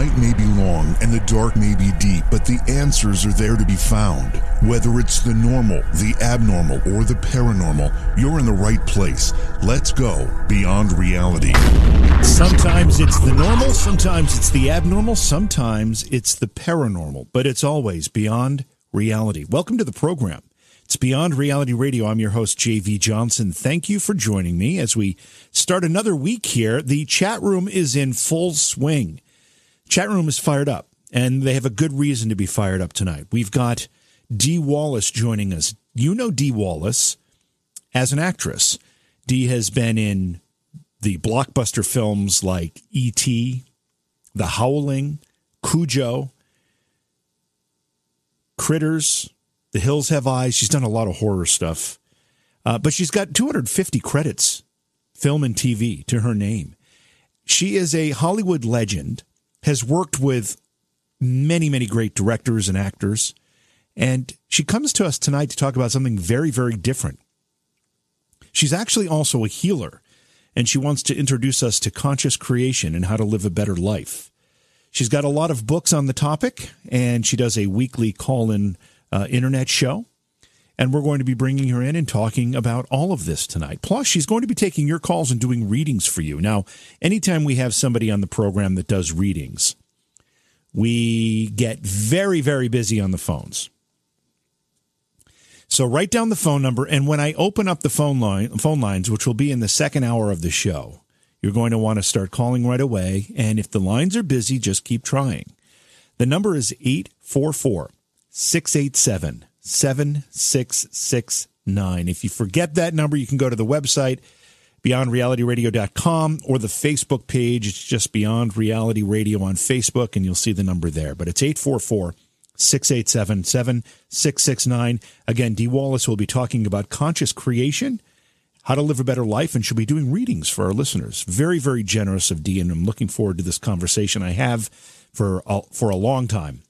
Night may be long and the dark may be deep, but the answers are there to be found. Whether it's the normal, the abnormal, or the paranormal, you're in the right place. Let's go beyond reality. Sometimes it's the normal, sometimes it's the abnormal, sometimes it's the paranormal, but it's always beyond reality. Welcome to the program. It's Beyond Reality Radio. I'm your host, JV Johnson. Thank you for joining me as we start another week here. The chat room is in full swing. Chat room is fired up, and they have a good reason to be fired up tonight. We've got Dee Wallace joining us. You know Dee Wallace as an actress. Dee has been in the blockbuster films like E.T., The Howling, Cujo, Critters, The Hills Have Eyes. She's done a lot of horror stuff. Uh, but she's got 250 credits, film and TV, to her name. She is a Hollywood legend has worked with many, many great directors and actors. And she comes to us tonight to talk about something very, very different. She's actually also a healer, and she wants to introduce us to conscious creation and how to live a better life. She's got a lot of books on the topic, and she does a weekly call in uh, internet show. And we're going to be bringing her in and talking about all of this tonight. Plus, she's going to be taking your calls and doing readings for you. Now, anytime we have somebody on the program that does readings, we get very, very busy on the phones. So write down the phone number, and when I open up the phone line, phone lines, which will be in the second hour of the show, you're going to want to start calling right away. And if the lines are busy, just keep trying. The number is 844 687 7669. If you forget that number, you can go to the website beyondrealityradio.com or the Facebook page. It's just Beyond Reality Radio on Facebook, and you'll see the number there. But it's 844 687 7669. Again, Dee Wallace will be talking about conscious creation, how to live a better life, and she'll be doing readings for our listeners. Very, very generous of D, and I'm looking forward to this conversation I have for a, for a long time.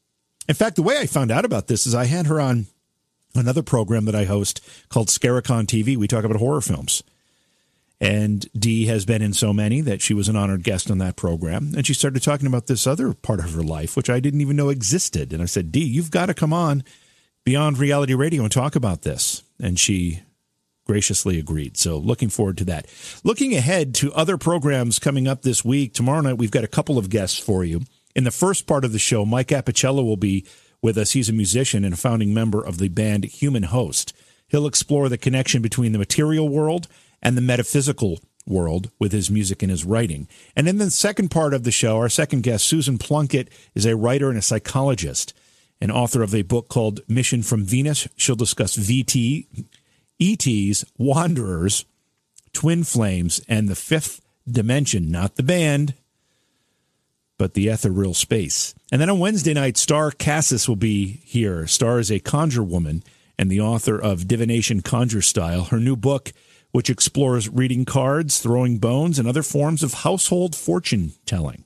In fact, the way I found out about this is I had her on another program that I host called Scaricon TV. We talk about horror films. And Dee has been in so many that she was an honored guest on that program. And she started talking about this other part of her life, which I didn't even know existed. And I said, Dee, you've got to come on Beyond Reality Radio and talk about this. And she graciously agreed. So looking forward to that. Looking ahead to other programs coming up this week. Tomorrow night, we've got a couple of guests for you. In the first part of the show, Mike Apicella will be with us. He's a musician and a founding member of the band Human Host. He'll explore the connection between the material world and the metaphysical world with his music and his writing. And in the second part of the show, our second guest, Susan Plunkett, is a writer and a psychologist and author of a book called Mission from Venus. She'll discuss VT, ETs, Wanderers, Twin Flames, and the fifth dimension, not the band, but the ethereal space. And then on Wednesday night, Starr Casas will be here. Starr is a conjure woman and the author of Divination Conjure Style. Her new book, which explores reading cards, throwing bones, and other forms of household fortune telling.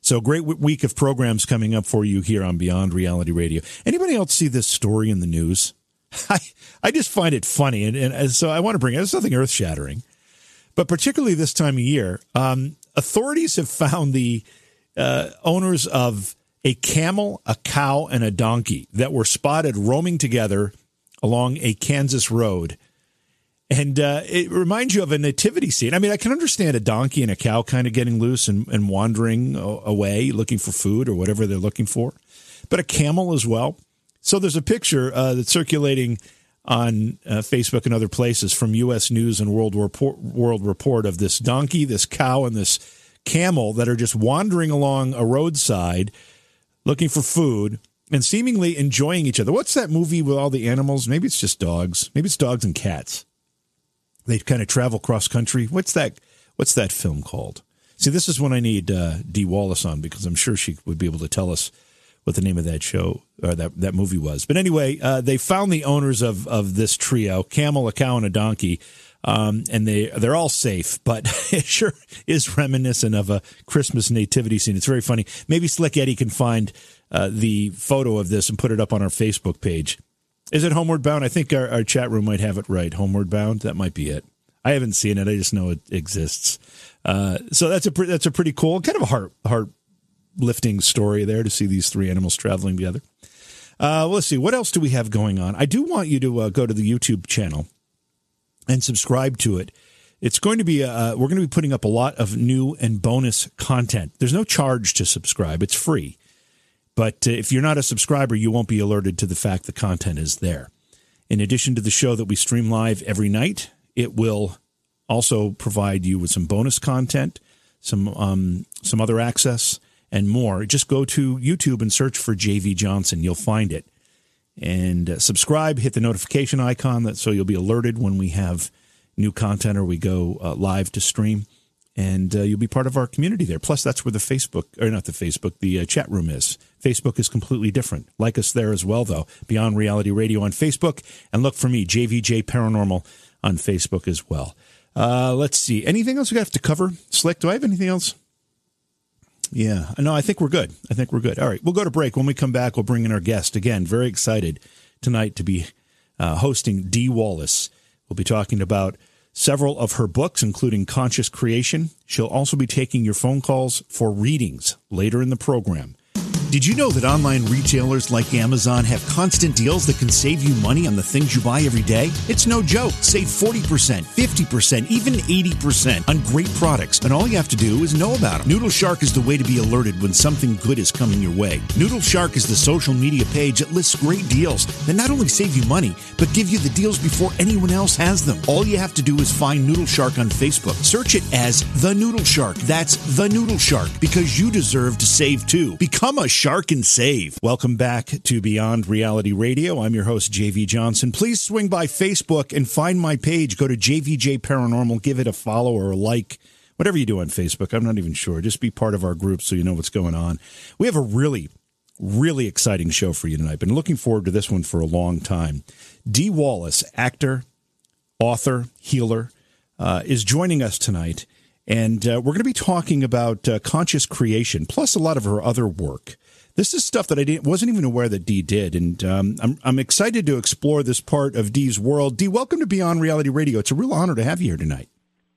So great week of programs coming up for you here on Beyond Reality Radio. Anybody else see this story in the news? I, I just find it funny. And, and so I want to bring it. It's nothing earth shattering, but particularly this time of year, um, authorities have found the uh, owners of a camel, a cow, and a donkey that were spotted roaming together along a Kansas road. And uh, it reminds you of a nativity scene. I mean, I can understand a donkey and a cow kind of getting loose and, and wandering away looking for food or whatever they're looking for, but a camel as well. So there's a picture uh, that's circulating on uh, Facebook and other places from U.S. News and World Report, World Report of this donkey, this cow, and this camel that are just wandering along a roadside looking for food and seemingly enjoying each other. What's that movie with all the animals? Maybe it's just dogs. Maybe it's dogs and cats. They kind of travel cross country. What's that? What's that film called? See, this is when I need uh, Dee Wallace on because I'm sure she would be able to tell us what the name of that show or that that movie was. But anyway, uh, they found the owners of of this trio: camel, a cow, and a donkey. Um, and they they're all safe, but it sure is reminiscent of a Christmas nativity scene. It's very funny. Maybe Slick Eddie can find uh, the photo of this and put it up on our Facebook page. Is it Homeward Bound? I think our, our chat room might have it right. Homeward Bound. That might be it. I haven't seen it. I just know it exists. Uh, so that's a pre- that's a pretty cool, kind of a heart heart lifting story there to see these three animals traveling together. Uh, let's see what else do we have going on. I do want you to uh, go to the YouTube channel and subscribe to it. It's going to be uh, we're going to be putting up a lot of new and bonus content. There's no charge to subscribe; it's free. But uh, if you're not a subscriber, you won't be alerted to the fact the content is there. In addition to the show that we stream live every night, it will also provide you with some bonus content, some um, some other access, and more. Just go to YouTube and search for JV Johnson. You'll find it. And uh, subscribe, hit the notification icon that so you'll be alerted when we have new content or we go uh, live to stream. And uh, you'll be part of our community there. Plus, that's where the Facebook, or not the Facebook, the uh, chat room is. Facebook is completely different. Like us there as well, though. Beyond Reality Radio on Facebook. And look for me, JVJ Paranormal, on Facebook as well. Uh, let's see. Anything else we have to cover? Slick, do I have anything else? Yeah. No, I think we're good. I think we're good. All right. We'll go to break. When we come back, we'll bring in our guest. Again, very excited tonight to be uh, hosting Dee Wallace. We'll be talking about several of her books, including Conscious Creation. She'll also be taking your phone calls for readings later in the program. Did you know that online retailers like Amazon have constant deals that can save you money on the things you buy every day? It's no joke. Save 40%, 50%, even 80% on great products, and all you have to do is know about them. Noodle Shark is the way to be alerted when something good is coming your way. Noodle Shark is the social media page that lists great deals that not only save you money, but give you the deals before anyone else has them. All you have to do is find Noodle Shark on Facebook. Search it as The Noodle Shark. That's The Noodle Shark because you deserve to save too. Become a Shark and Save. Welcome back to Beyond Reality Radio. I'm your host, JV Johnson. Please swing by Facebook and find my page. Go to JVJ Paranormal, give it a follow or a like. Whatever you do on Facebook, I'm not even sure. Just be part of our group so you know what's going on. We have a really, really exciting show for you tonight. Been looking forward to this one for a long time. Dee Wallace, actor, author, healer, uh, is joining us tonight. And uh, we're going to be talking about uh, conscious creation, plus a lot of her other work. This is stuff that I didn't, wasn't even aware that Dee did, and um, I'm I'm excited to explore this part of Dee's world. Dee, welcome to Beyond Reality Radio. It's a real honor to have you here tonight.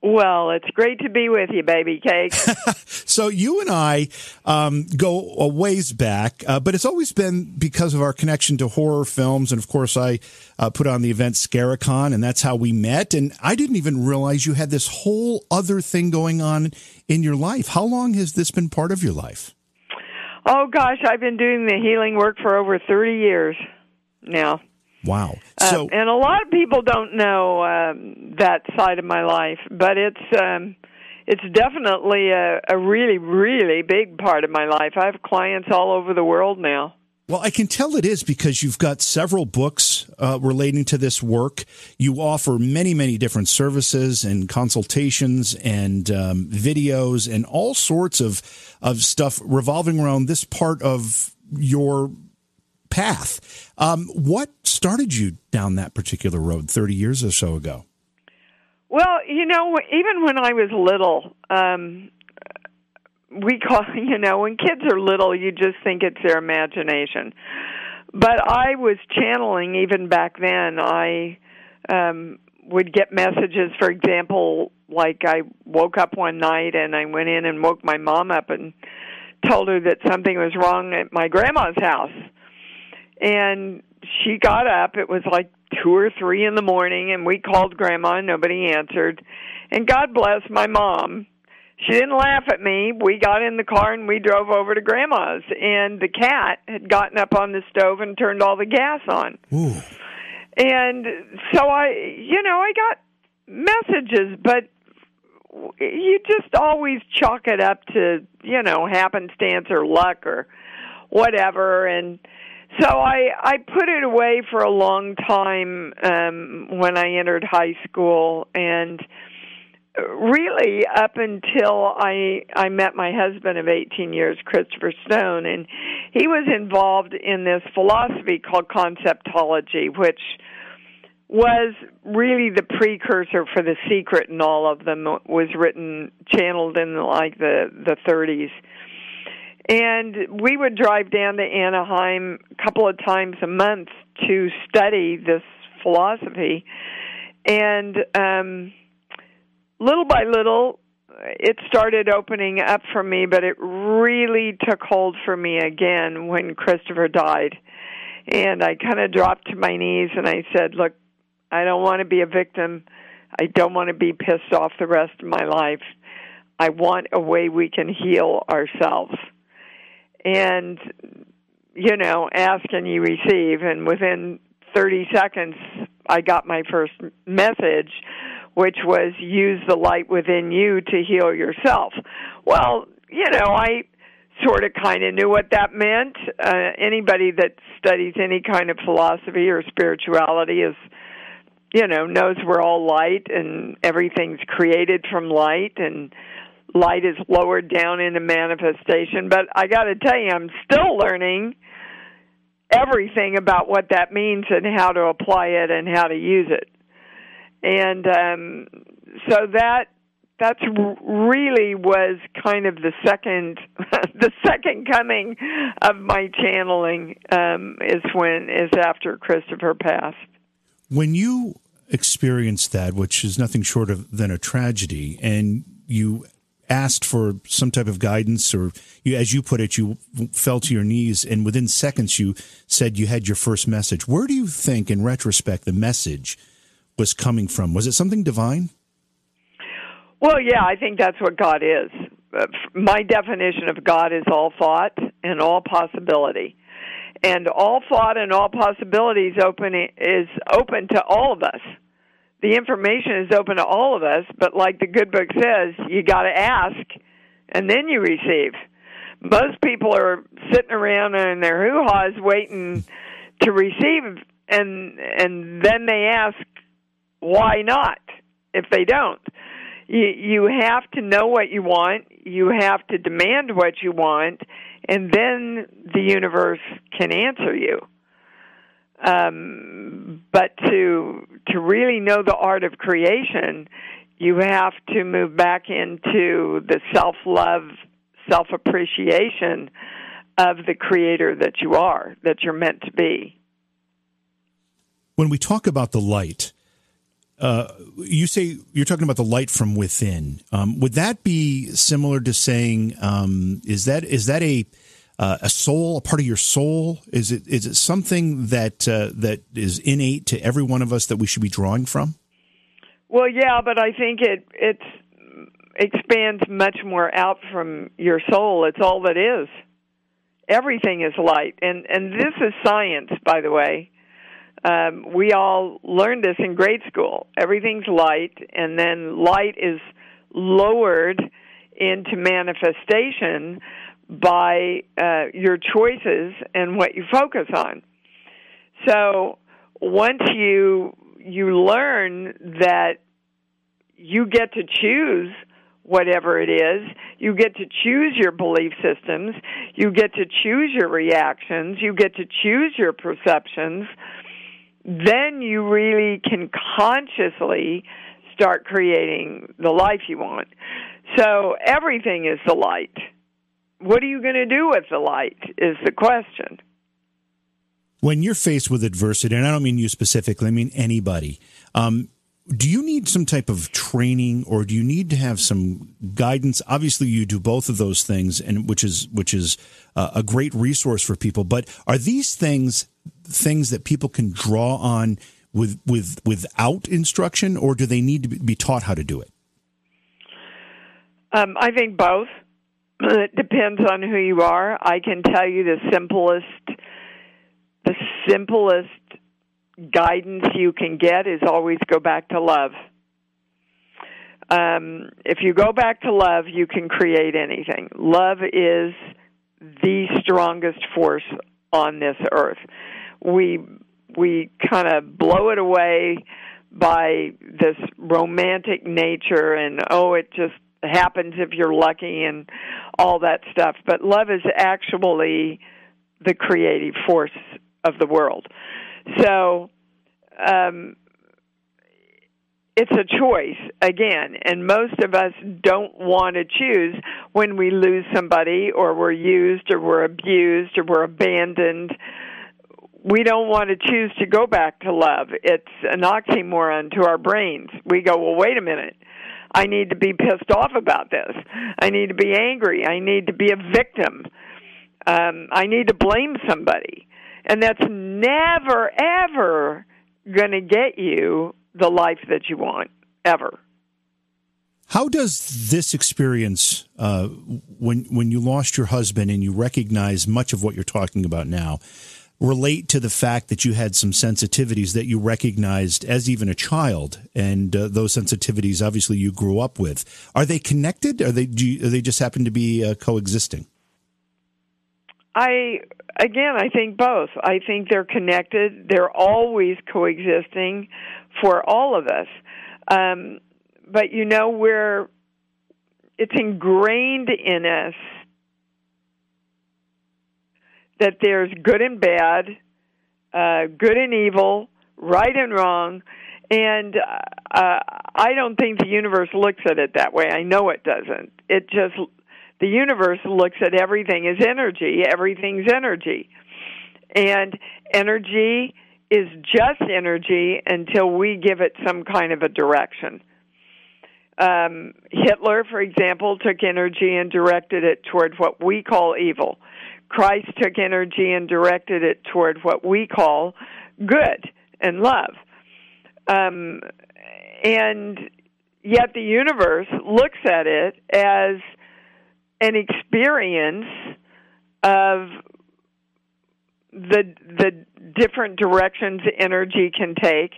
Well, it's great to be with you, baby cake. so you and I um, go a ways back, uh, but it's always been because of our connection to horror films, and of course, I uh, put on the event Scaricon, and that's how we met. And I didn't even realize you had this whole other thing going on in your life. How long has this been part of your life? Oh gosh, I've been doing the healing work for over 30 years now. Wow. So, uh, and a lot of people don't know um, that side of my life, but it's um, it's definitely a, a really, really big part of my life. I have clients all over the world now. Well, I can tell it is because you've got several books uh, relating to this work. You offer many, many different services and consultations and um, videos and all sorts of of stuff revolving around this part of your path. Um, what started you down that particular road 30 years or so ago? Well, you know, even when I was little, um, we call you know when kids are little you just think it's their imagination. But i was channeling even back then. I um would get messages for example like i woke up one night and i went in and woke my mom up and told her that something was wrong at my grandma's house. And she got up it was like two or three in the morning and we called grandma and nobody answered. And god bless my mom she didn't laugh at me. We got in the car and we drove over to grandma's and the cat had gotten up on the stove and turned all the gas on. Ooh. And so I, you know, I got messages, but you just always chalk it up to, you know, happenstance or luck or whatever and so I I put it away for a long time um when I entered high school and really up until I I met my husband of 18 years, Christopher Stone, and he was involved in this philosophy called conceptology, which was really the precursor for the secret and all of them was written channeled in like the the 30s and we would drive down to Anaheim a couple of times a month to study this philosophy. And um little by little it started opening up for me but it really took hold for me again when Christopher died and I kind of dropped to my knees and I said look I don't want to be a victim. I don't want to be pissed off the rest of my life. I want a way we can heal ourselves. And, you know, ask and you receive. And within 30 seconds, I got my first message, which was use the light within you to heal yourself. Well, you know, I sort of kind of knew what that meant. Uh, anybody that studies any kind of philosophy or spirituality is you know knows we're all light and everything's created from light and light is lowered down into manifestation but i got to tell you i'm still learning everything about what that means and how to apply it and how to use it and um so that that's really was kind of the second the second coming of my channeling um is when is after christopher passed when you experienced that, which is nothing short of than a tragedy, and you asked for some type of guidance, or you, as you put it, you fell to your knees, and within seconds you said you had your first message. Where do you think, in retrospect, the message was coming from? Was it something divine? Well, yeah, I think that's what God is. Uh, my definition of God is all thought and all possibility and all thought and all possibilities open is open to all of us. The information is open to all of us, but like the good book says, you got to ask and then you receive. Most people are sitting around in their hoo-haws waiting to receive and and then they ask why not if they don't. You you have to know what you want, you have to demand what you want and then the universe can answer you. Um, but to to really know the art of creation, you have to move back into the self love, self appreciation of the creator that you are, that you're meant to be. When we talk about the light, uh, you say you're talking about the light from within. Um, would that be similar to saying um, is that is that a uh, a soul, a part of your soul? Is it is it something that uh, that is innate to every one of us that we should be drawing from? Well, yeah, but I think it it expands much more out from your soul. It's all that is. Everything is light, and and this is science, by the way. Um, we all learned this in grade school. Everything's light, and then light is lowered into manifestation by uh, your choices and what you focus on. So once you you learn that you get to choose whatever it is. You get to choose your belief systems. You get to choose your reactions. You get to choose your perceptions then you really can consciously start creating the life you want. So everything is the light. What are you going to do with the light is the question. When you're faced with adversity, and I don't mean you specifically, I mean anybody, um, do you need some type of training or do you need to have some guidance obviously you do both of those things and which is which is uh, a great resource for people but are these things things that people can draw on with with without instruction, or do they need to be taught how to do it? Um, I think both. It depends on who you are. I can tell you the simplest, the simplest guidance you can get is always go back to love. Um, if you go back to love, you can create anything. Love is the strongest force on this earth we we kind of blow it away by this romantic nature and oh it just happens if you're lucky and all that stuff but love is actually the creative force of the world so um it's a choice again and most of us don't want to choose when we lose somebody or we're used or we're abused or we're abandoned. We don't want to choose to go back to love. It's an oxymoron to our brains. We go well wait a minute. I need to be pissed off about this. I need to be angry. I need to be a victim. Um i need to blame somebody and that's never ever going to get you the life that you want ever. How does this experience, uh, when when you lost your husband and you recognize much of what you're talking about now, relate to the fact that you had some sensitivities that you recognized as even a child, and uh, those sensitivities obviously you grew up with? Are they connected? Are they do you, they just happen to be uh, coexisting? I again, I think both. I think they're connected. They're always coexisting for all of us. Um, but you know, we're it's ingrained in us that there's good and bad, uh, good and evil, right and wrong, and uh, I don't think the universe looks at it that way. I know it doesn't. It just the universe looks at everything as energy. Everything's energy, and energy is just energy until we give it some kind of a direction. Um, Hitler, for example, took energy and directed it toward what we call evil. Christ took energy and directed it toward what we call good and love. Um, and yet the universe looks at it as an experience of the the different directions energy can take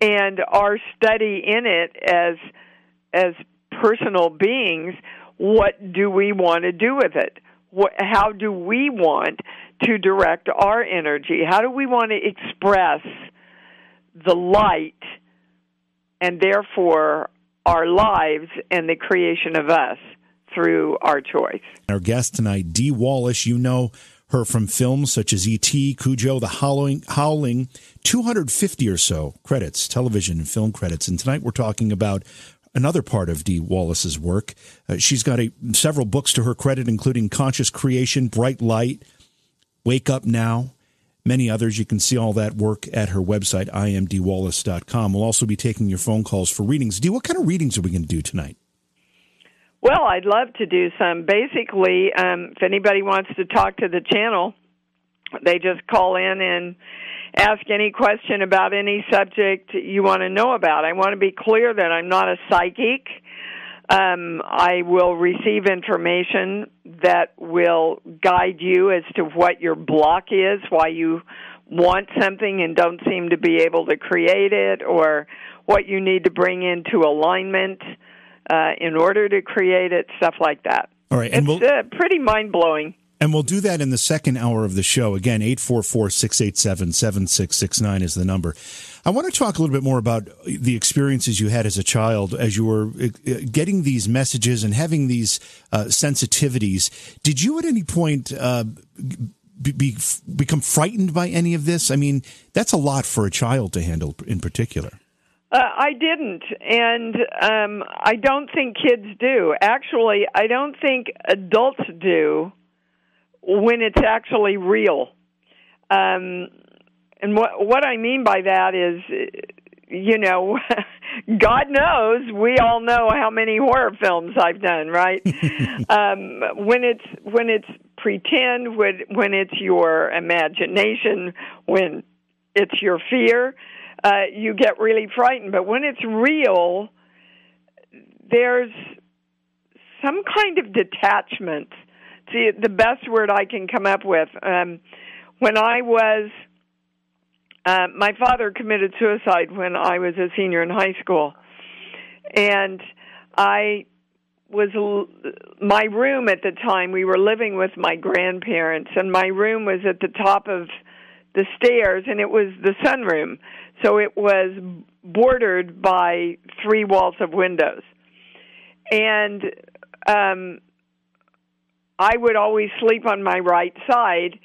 and our study in it as as personal beings what do we want to do with it? What, how do we want to direct our energy? How do we want to express the light and therefore our lives and the creation of us through our choice our guest tonight dee wallace you know her from films such as E.T., Cujo, The Howling, Howling, 250 or so credits, television and film credits. And tonight we're talking about another part of Dee Wallace's work. Uh, she's got a, several books to her credit, including Conscious Creation, Bright Light, Wake Up Now, many others. You can see all that work at her website, iamdeewallace.com. We'll also be taking your phone calls for readings. Dee, what kind of readings are we going to do tonight? Well, I'd love to do some. Basically, um, if anybody wants to talk to the channel, they just call in and ask any question about any subject you want to know about. I want to be clear that I'm not a psychic. Um, I will receive information that will guide you as to what your block is, why you want something and don't seem to be able to create it, or what you need to bring into alignment uh, in order to create it, stuff like that. All right, and it's we'll, uh, pretty mind blowing. And we'll do that in the second hour of the show. Again, 844 687 7669 is the number. I want to talk a little bit more about the experiences you had as a child as you were uh, getting these messages and having these uh, sensitivities. Did you at any point uh, be, be, become frightened by any of this? I mean, that's a lot for a child to handle in particular. Uh, I didn't, and um, I don't think kids do. Actually, I don't think adults do when it's actually real. Um, and what what I mean by that is, you know, God knows we all know how many horror films I've done, right? um, when it's when it's pretend, when when it's your imagination, when it's your fear uh, you get really frightened. But when it's real, there's some kind of detachment. See, the best word I can come up with. Um, when I was, uh, my father committed suicide when I was a senior in high school, and I was my room at the time. We were living with my grandparents, and my room was at the top of the stairs, and it was the sunroom. So it was bordered by three walls of windows. And um, I would always sleep on my right side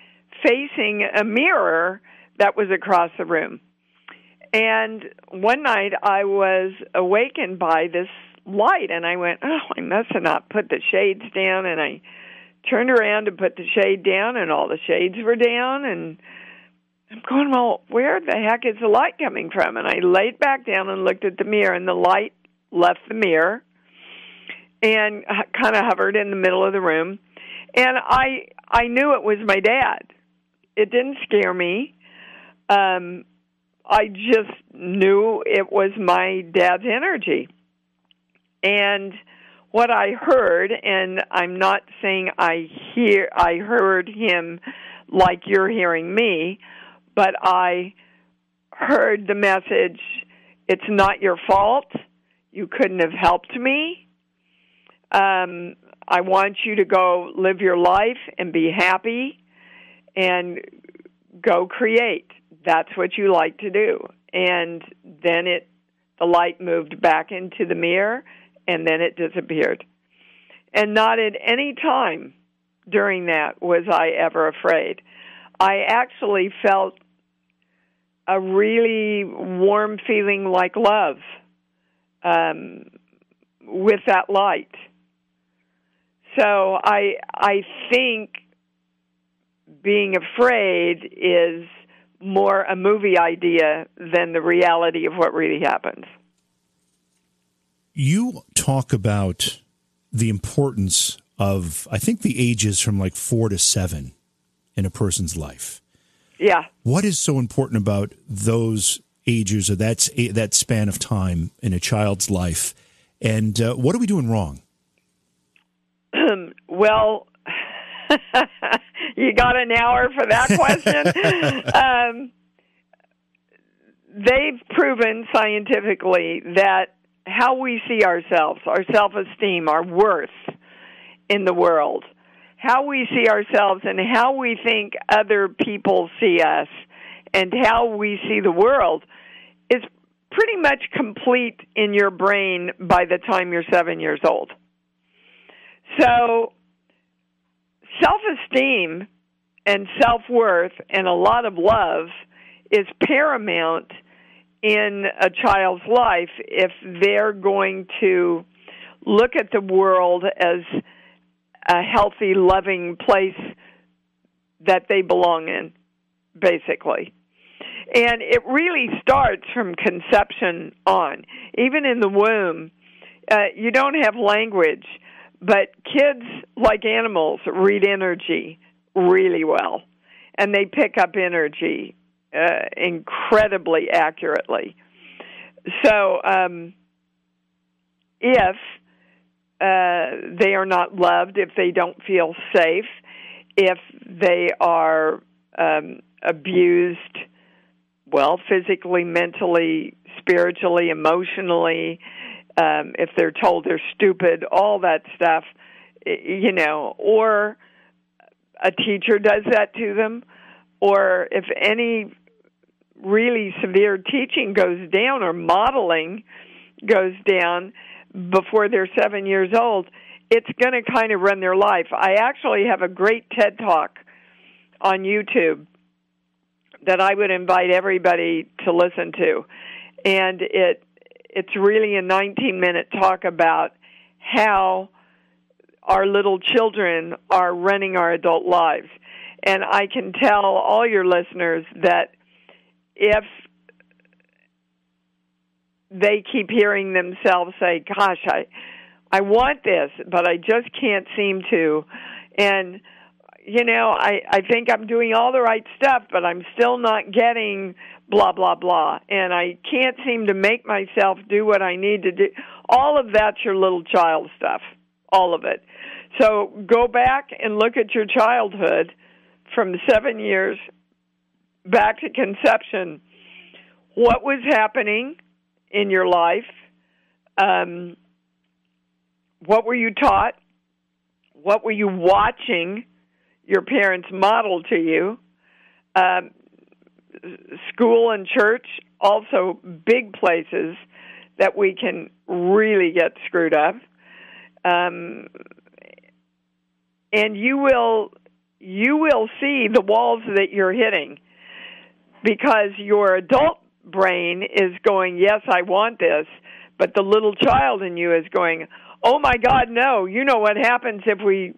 facing a mirror that was across the room. And one night I was awakened by this light and I went, Oh, I must have not put the shades down and I turned around to put the shade down and all the shades were down and I'm going, Well, where the heck is the light coming from? And I laid back down and looked at the mirror and the light left the mirror and kind of hovered in the middle of the room. And I I knew it was my dad. It didn't scare me. Um I just knew it was my dad's energy. And what I heard, and I'm not saying I hear I heard him like you're hearing me, but I heard the message, it's not your fault. You couldn't have helped me. Um, I want you to go live your life and be happy and go create. That's what you like to do. And then it the light moved back into the mirror and then it disappeared. And not at any time during that was I ever afraid. I actually felt a really warm feeling like love um, with that light. So I I think being afraid is more a movie idea than the reality of what really happens. You talk about the importance of, I think, the ages from like four to seven in a person's life. Yeah. What is so important about those ages or that's that span of time in a child's life? And uh, what are we doing wrong? well, you got an hour for that question. um, they've proven scientifically that how we see ourselves, our self esteem, our worth in the world, how we see ourselves, and how we think other people see us, and how we see the world is pretty much complete in your brain by the time you're seven years old. So, self esteem and self worth and a lot of love is paramount in a child's life if they're going to look at the world as a healthy, loving place that they belong in, basically. And it really starts from conception on. Even in the womb, uh, you don't have language, but kids, like animals, read energy really well. And they pick up energy uh, incredibly accurately. So, um, if uh, they are not loved, if they don't feel safe, if they are um, abused, well, physically, mentally, spiritually, emotionally, um, if they're told they're stupid, all that stuff, you know, or a teacher does that to them, or if any really severe teaching goes down or modeling goes down before they're seven years old, it's going to kind of run their life. I actually have a great TED talk on YouTube that I would invite everybody to listen to. And it it's really a 19 minute talk about how our little children are running our adult lives. And I can tell all your listeners that if they keep hearing themselves say, "Gosh, I I want this, but I just can't seem to," and you know, I I think I'm doing all the right stuff, but I'm still not getting blah blah blah, and I can't seem to make myself do what I need to do. All of that's your little child stuff, all of it. So go back and look at your childhood from 7 years back to conception, what was happening in your life? Um, what were you taught? What were you watching your parents model to you? Um, school and church, also big places that we can really get screwed up. Um, and you will you will see the walls that you're hitting because your adult brain is going, "Yes, I want this," but the little child in you is going, "Oh my God, no! You know what happens if we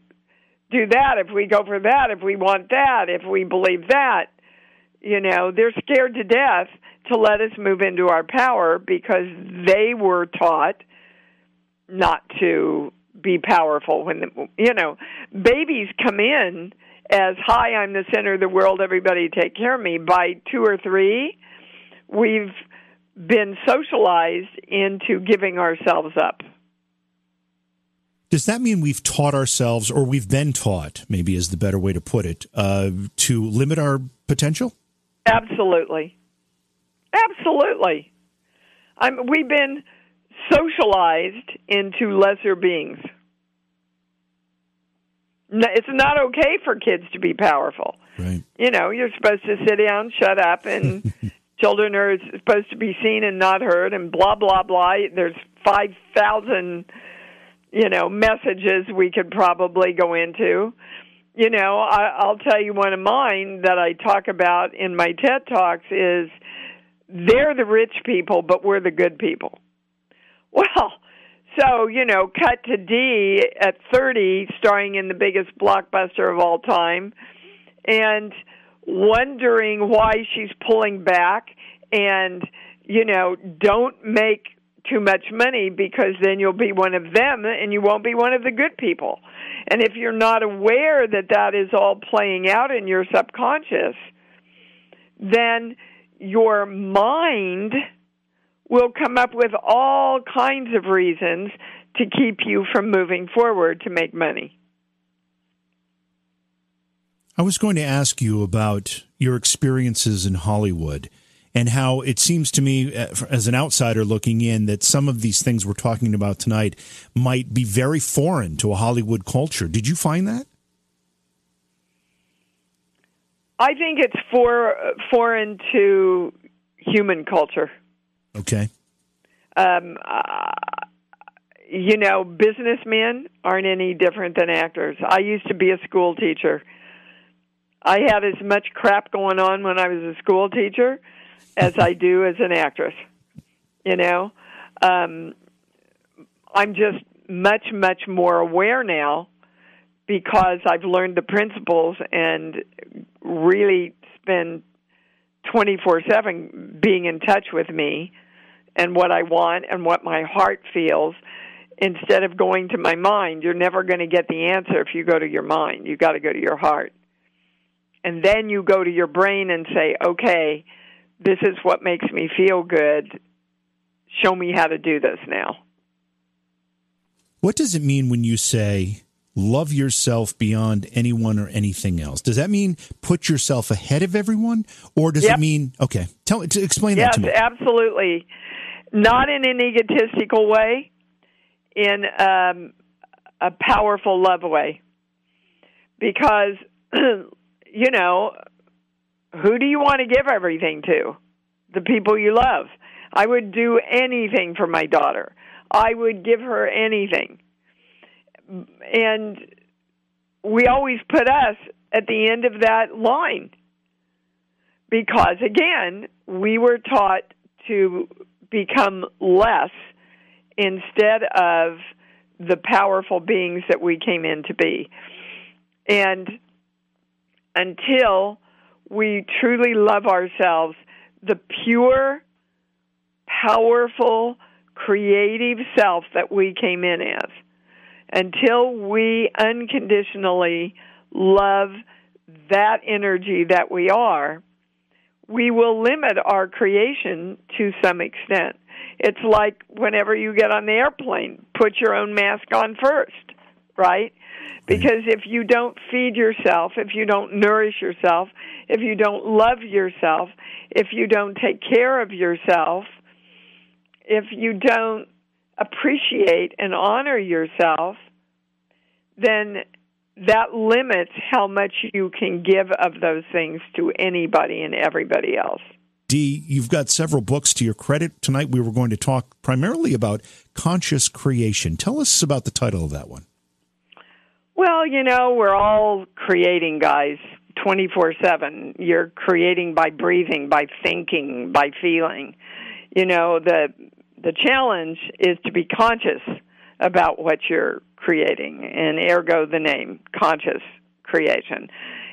do that? If we go for that? If we want that? If we believe that?" You know, they're scared to death to let us move into our power because they were taught not to be powerful when the, you know babies come in as hi i'm the center of the world everybody take care of me by 2 or 3 we've been socialized into giving ourselves up does that mean we've taught ourselves or we've been taught maybe is the better way to put it uh, to limit our potential absolutely absolutely I'm, we've been socialized into lesser beings. It's not okay for kids to be powerful. Right. You know, you're supposed to sit down, shut up, and children are supposed to be seen and not heard, and blah blah blah. There's five thousand, you know, messages we could probably go into. You know, I, I'll tell you one of mine that I talk about in my TED talks is they're the rich people, but we're the good people. Well, so, you know, cut to Dee at 30, starring in the biggest blockbuster of all time, and wondering why she's pulling back and, you know, don't make too much money because then you'll be one of them and you won't be one of the good people. And if you're not aware that that is all playing out in your subconscious, then your mind will come up with all kinds of reasons to keep you from moving forward to make money. I was going to ask you about your experiences in Hollywood and how it seems to me, uh, as an outsider looking in, that some of these things we're talking about tonight might be very foreign to a Hollywood culture. Did you find that? I think it's for, foreign to human culture. Okay. Um, uh, you know, businessmen aren't any different than actors. I used to be a school teacher. I had as much crap going on when I was a school teacher as I do as an actress. You know, um, I'm just much, much more aware now because I've learned the principles and really spend 24 7 being in touch with me and what I want and what my heart feels instead of going to my mind. You're never going to get the answer if you go to your mind. You've got to go to your heart. And then you go to your brain and say, "Okay, this is what makes me feel good. Show me how to do this now." What does it mean when you say love yourself beyond anyone or anything else? Does that mean put yourself ahead of everyone, or does yep. it mean okay? Tell to explain yes, that to me. absolutely not in an egotistical way, in um, a powerful love way. Because, you know, who do you want to give everything to? The people you love. I would do anything for my daughter. I would give her anything. And we always put us at the end of that line because, again, we were taught to become less instead of the powerful beings that we came in to be. And until we truly love ourselves, the pure, powerful, creative self that we came in as, until we unconditionally love that energy that we are, we will limit our creation to some extent. It's like whenever you get on the airplane, put your own mask on first, right? Mm. Because if you don't feed yourself, if you don't nourish yourself, if you don't love yourself, if you don't take care of yourself, if you don't appreciate and honor yourself, then that limits how much you can give of those things to anybody and everybody else. Dee, you've got several books to your credit. Tonight we were going to talk primarily about conscious creation. Tell us about the title of that one. Well, you know, we're all creating, guys, 24 7. You're creating by breathing, by thinking, by feeling. You know, the, the challenge is to be conscious about what you're creating, and ergo the name, conscious creation.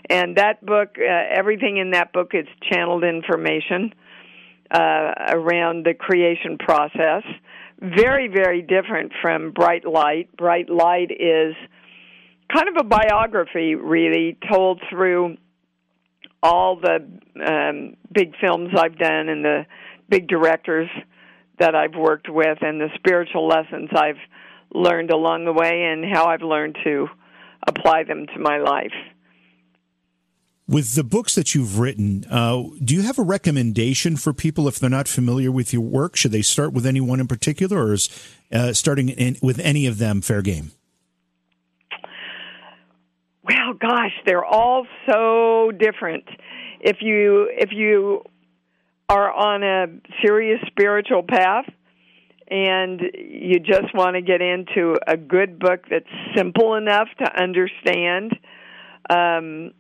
And that book, uh, everything in that book is channeled information uh, around the creation process. Very, very different from Bright Light. Bright Light is kind of a biography, really, told through all the um, big films I've done and the big directors that I've worked with and the spiritual lessons I've learned along the way and how I've learned to apply them to my life. With the books that you've written, uh, do you have a recommendation for people if they're not familiar with your work? Should they start with anyone in particular, or is uh, starting in, with any of them fair game? Well, gosh, they're all so different. If you if you are on a serious spiritual path and you just want to get into a good book that's simple enough to understand, um,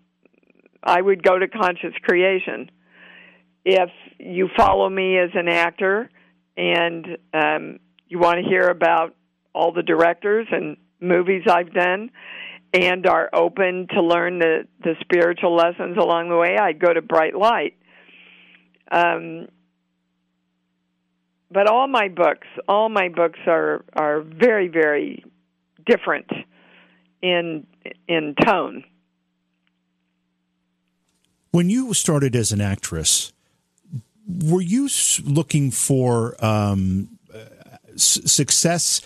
I would go to Conscious Creation. If you follow me as an actor and um, you want to hear about all the directors and movies I've done, and are open to learn the, the spiritual lessons along the way, I'd go to Bright Light. Um, but all my books, all my books are are very very different in in tone. When you started as an actress, were you looking for um, success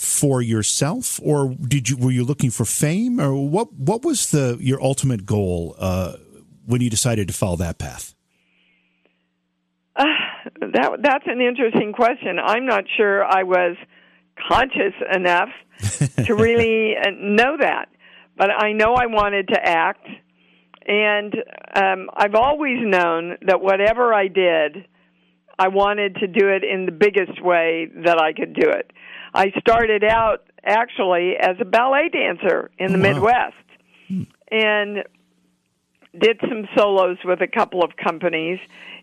for yourself, or did you were you looking for fame, or what? What was the your ultimate goal uh, when you decided to follow that path? Uh, that that's an interesting question. I'm not sure I was conscious enough to really uh, know that, but I know I wanted to act, and um, I've always known that whatever I did, I wanted to do it in the biggest way that I could do it. I started out actually as a ballet dancer in the oh, wow. Midwest and did some solos with a couple of companies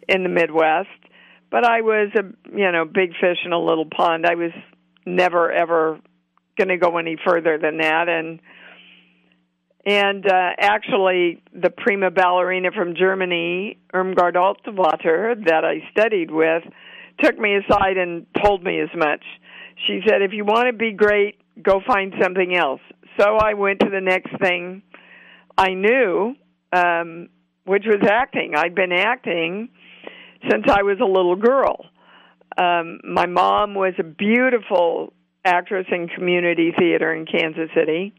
in the Midwest. But I was a you know big fish in a little pond. I was never ever going to go any further than that, and and uh, actually the prima ballerina from Germany, Irmgard Altvater, that I studied with, took me aside and told me as much she said, if you want to be great, go find something else. So I went to the next thing I knew, um, which was acting. I'd been acting since I was a little girl. Um, my mom was a beautiful actress in community theater in Kansas City.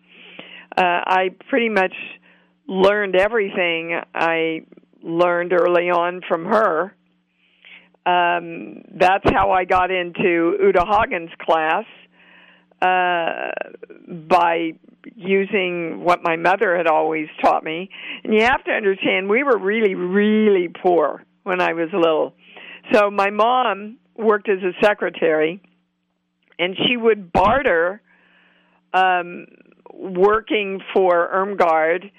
Uh, I pretty much learned everything I learned early on from her um, that's how I got into Uta Hagen's class uh, by using what my mother had always taught me. And you have to understand, we were really, really poor when I was little. So my mom worked as a secretary, and she would barter um, working for Irmgard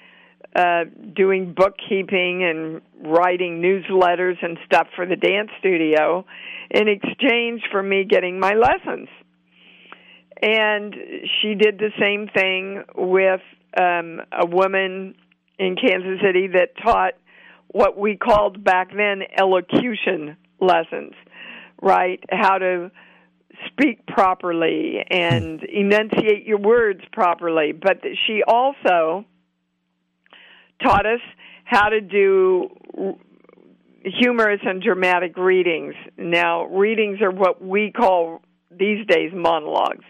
uh, doing bookkeeping and writing newsletters and stuff for the dance studio in exchange for me getting my lessons. And she did the same thing with um, a woman in Kansas City that taught what we called back then elocution lessons, right? How to speak properly and enunciate your words properly. But she also taught us how to do humorous and dramatic readings. Now, readings are what we call these days monologues.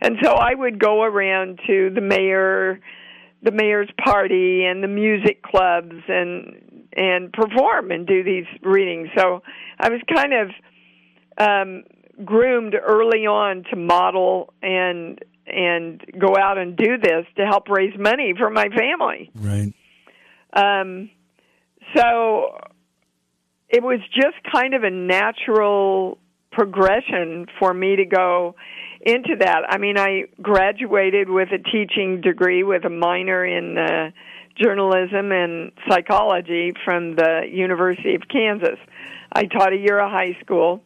And so I would go around to the mayor, the mayor's party and the music clubs and and perform and do these readings. So I was kind of um groomed early on to model and and go out and do this to help raise money for my family. Right. Um, so it was just kind of a natural progression for me to go into that. I mean, I graduated with a teaching degree with a minor in uh, journalism and psychology from the University of Kansas. I taught a year of high school.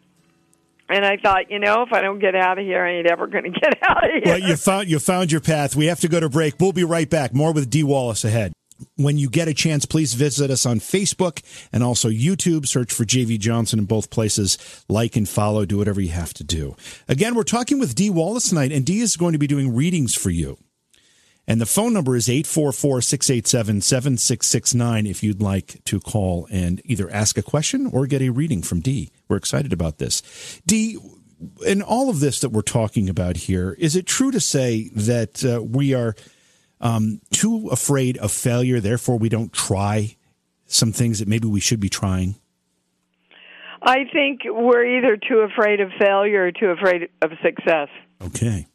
And I thought, you know, if I don't get out of here, I ain't ever going to get out of here. Well, you found you found your path. We have to go to break. We'll be right back. More with Dee Wallace ahead. When you get a chance, please visit us on Facebook and also YouTube. Search for JV Johnson in both places. Like and follow. Do whatever you have to do. Again, we're talking with Dee Wallace tonight, and Dee is going to be doing readings for you. And the phone number is 844 687 7669 if you'd like to call and either ask a question or get a reading from Dee. We're excited about this. Dee, in all of this that we're talking about here, is it true to say that uh, we are um, too afraid of failure, therefore we don't try some things that maybe we should be trying? I think we're either too afraid of failure or too afraid of success. Okay.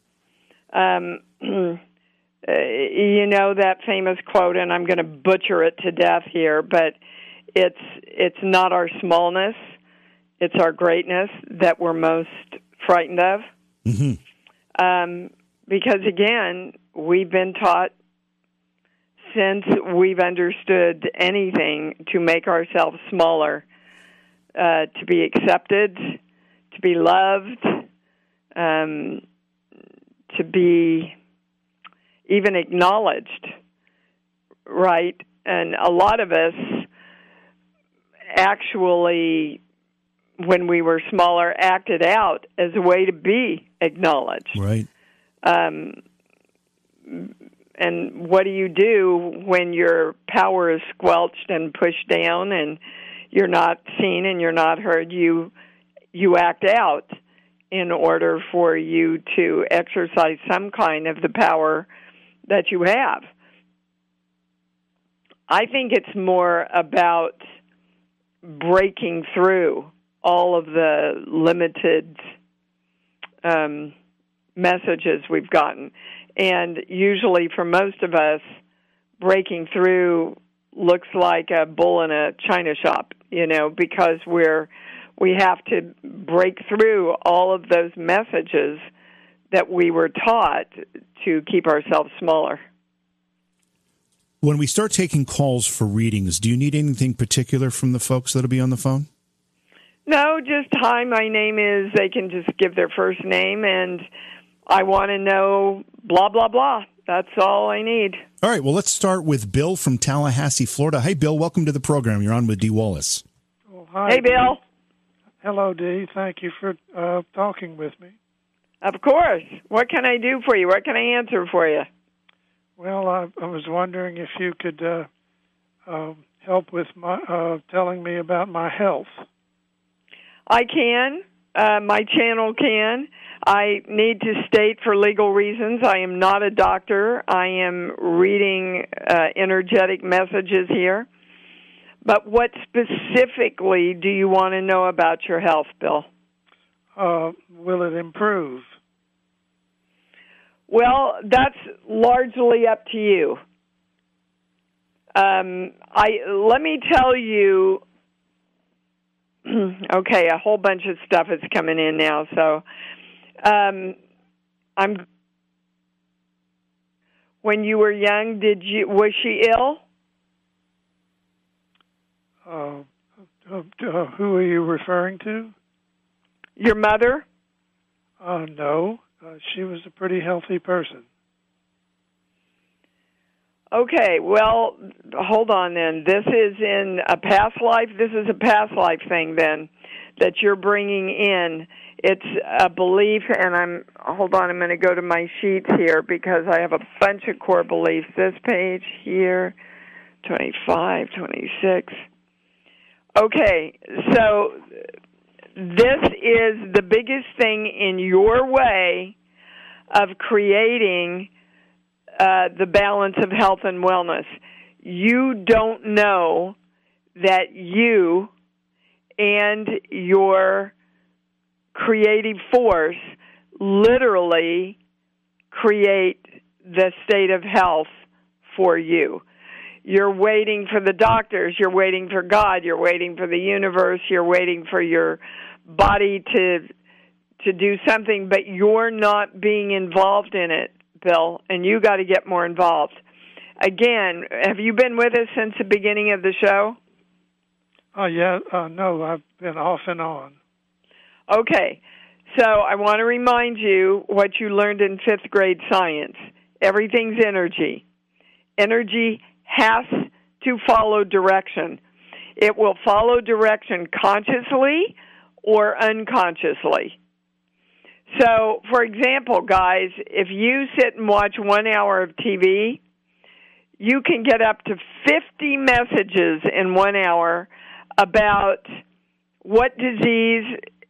Um, uh, you know that famous quote, and I'm going to butcher it to death here, but it's it's not our smallness, it's our greatness that we're most frightened of. Mm-hmm. Um, because again, we've been taught since we've understood anything to make ourselves smaller, uh, to be accepted, to be loved, um, to be even acknowledged, right? And a lot of us actually, when we were smaller, acted out as a way to be acknowledged. Right. Um, and what do you do when your power is squelched and pushed down and you're not seen and you're not heard? You you act out in order for you to exercise some kind of the power that you have. I think it's more about breaking through all of the limited um, messages we've gotten. And usually, for most of us, breaking through looks like a bull in a china shop, you know, because we're we have to break through all of those messages that we were taught to keep ourselves smaller. When we start taking calls for readings, do you need anything particular from the folks that'll be on the phone? No, just hi, my name is. They can just give their first name, and I want to know blah, blah, blah. That's all I need. All right, well, let's start with Bill from Tallahassee, Florida. Hey, Bill, welcome to the program. You're on with Dee Wallace. Well, hi, hey, Bill. Hello, Dee. Thank you for uh, talking with me. Of course. What can I do for you? What can I answer for you? Well, I, I was wondering if you could uh, uh, help with my uh, telling me about my health. I can. Uh, my channel can. I need to state for legal reasons I am not a doctor. I am reading uh, energetic messages here. But what specifically do you want to know about your health, Bill? Uh, will it improve? Well, that's largely up to you. Um, I let me tell you. okay, a whole bunch of stuff is coming in now, so um, I'm. When you were young, did you was she ill? Uh, uh, who are you referring to? Your mother? Uh, no, uh, she was a pretty healthy person. Okay, well, hold on then. This is in a past life. This is a past life thing then that you're bringing in. It's a belief, and I'm, hold on, I'm going to go to my sheets here because I have a bunch of core beliefs. This page here, 25, 26. Okay, so this is the biggest thing in your way of creating uh, the balance of health and wellness. You don't know that you and your creative force literally create the state of health for you. You're waiting for the doctors, you're waiting for God, you're waiting for the universe, you're waiting for your body to to do something, but you're not being involved in it, Bill, and you got to get more involved. Again, have you been with us since the beginning of the show? Oh uh, yeah, uh, no, I've been off and on. Okay, so I want to remind you what you learned in fifth grade science. Everything's energy. Energy has to follow direction. It will follow direction consciously or unconsciously. So, for example, guys, if you sit and watch one hour of TV, you can get up to 50 messages in one hour about what disease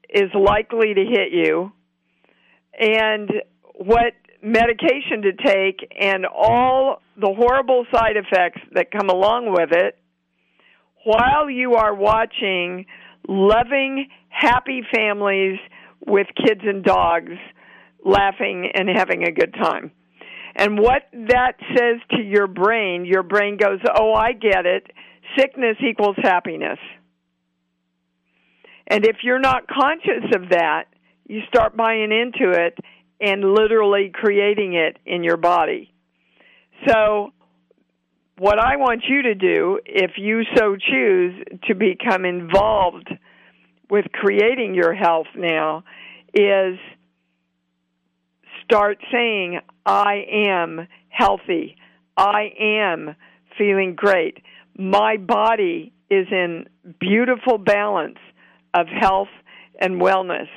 is likely to hit you and what medication to take and all the horrible side effects that come along with it while you are watching loving, happy families with kids and dogs laughing and having a good time. And what that says to your brain, your brain goes, Oh, I get it. Sickness equals happiness. And if you're not conscious of that, you start buying into it and literally creating it in your body. So, what I want you to do, if you so choose to become involved with creating your health now, is start saying, I am healthy. I am feeling great. My body is in beautiful balance of health and wellness.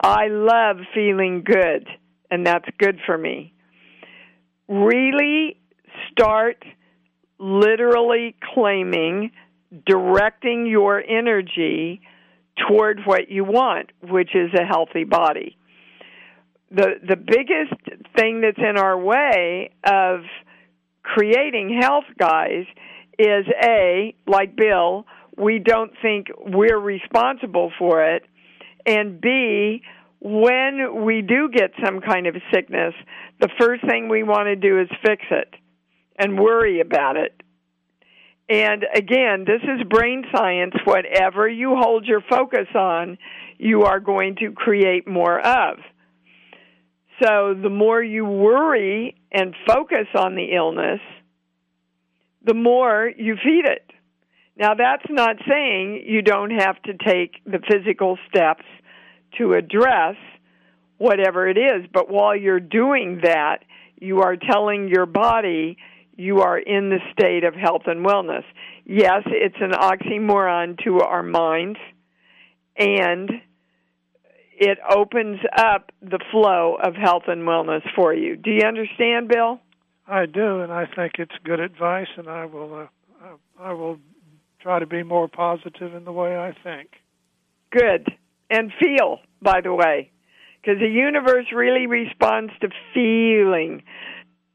I love feeling good, and that's good for me. Really start literally claiming, directing your energy toward what you want, which is a healthy body. The the biggest thing that's in our way of creating health guys is a like Bill, we don't think we're responsible for it, and B, when we do get some kind of sickness, the first thing we want to do is fix it and worry about it. And again, this is brain science. Whatever you hold your focus on, you are going to create more of. So the more you worry and focus on the illness, the more you feed it. Now, that's not saying you don't have to take the physical steps to address whatever it is, but while you're doing that, you are telling your body you are in the state of health and wellness. Yes, it's an oxymoron to our minds, and it opens up the flow of health and wellness for you. Do you understand, Bill? I do, and I think it's good advice, and I will uh, I will try to be more positive in the way I think. Good. And feel, by the way, because the universe really responds to feeling.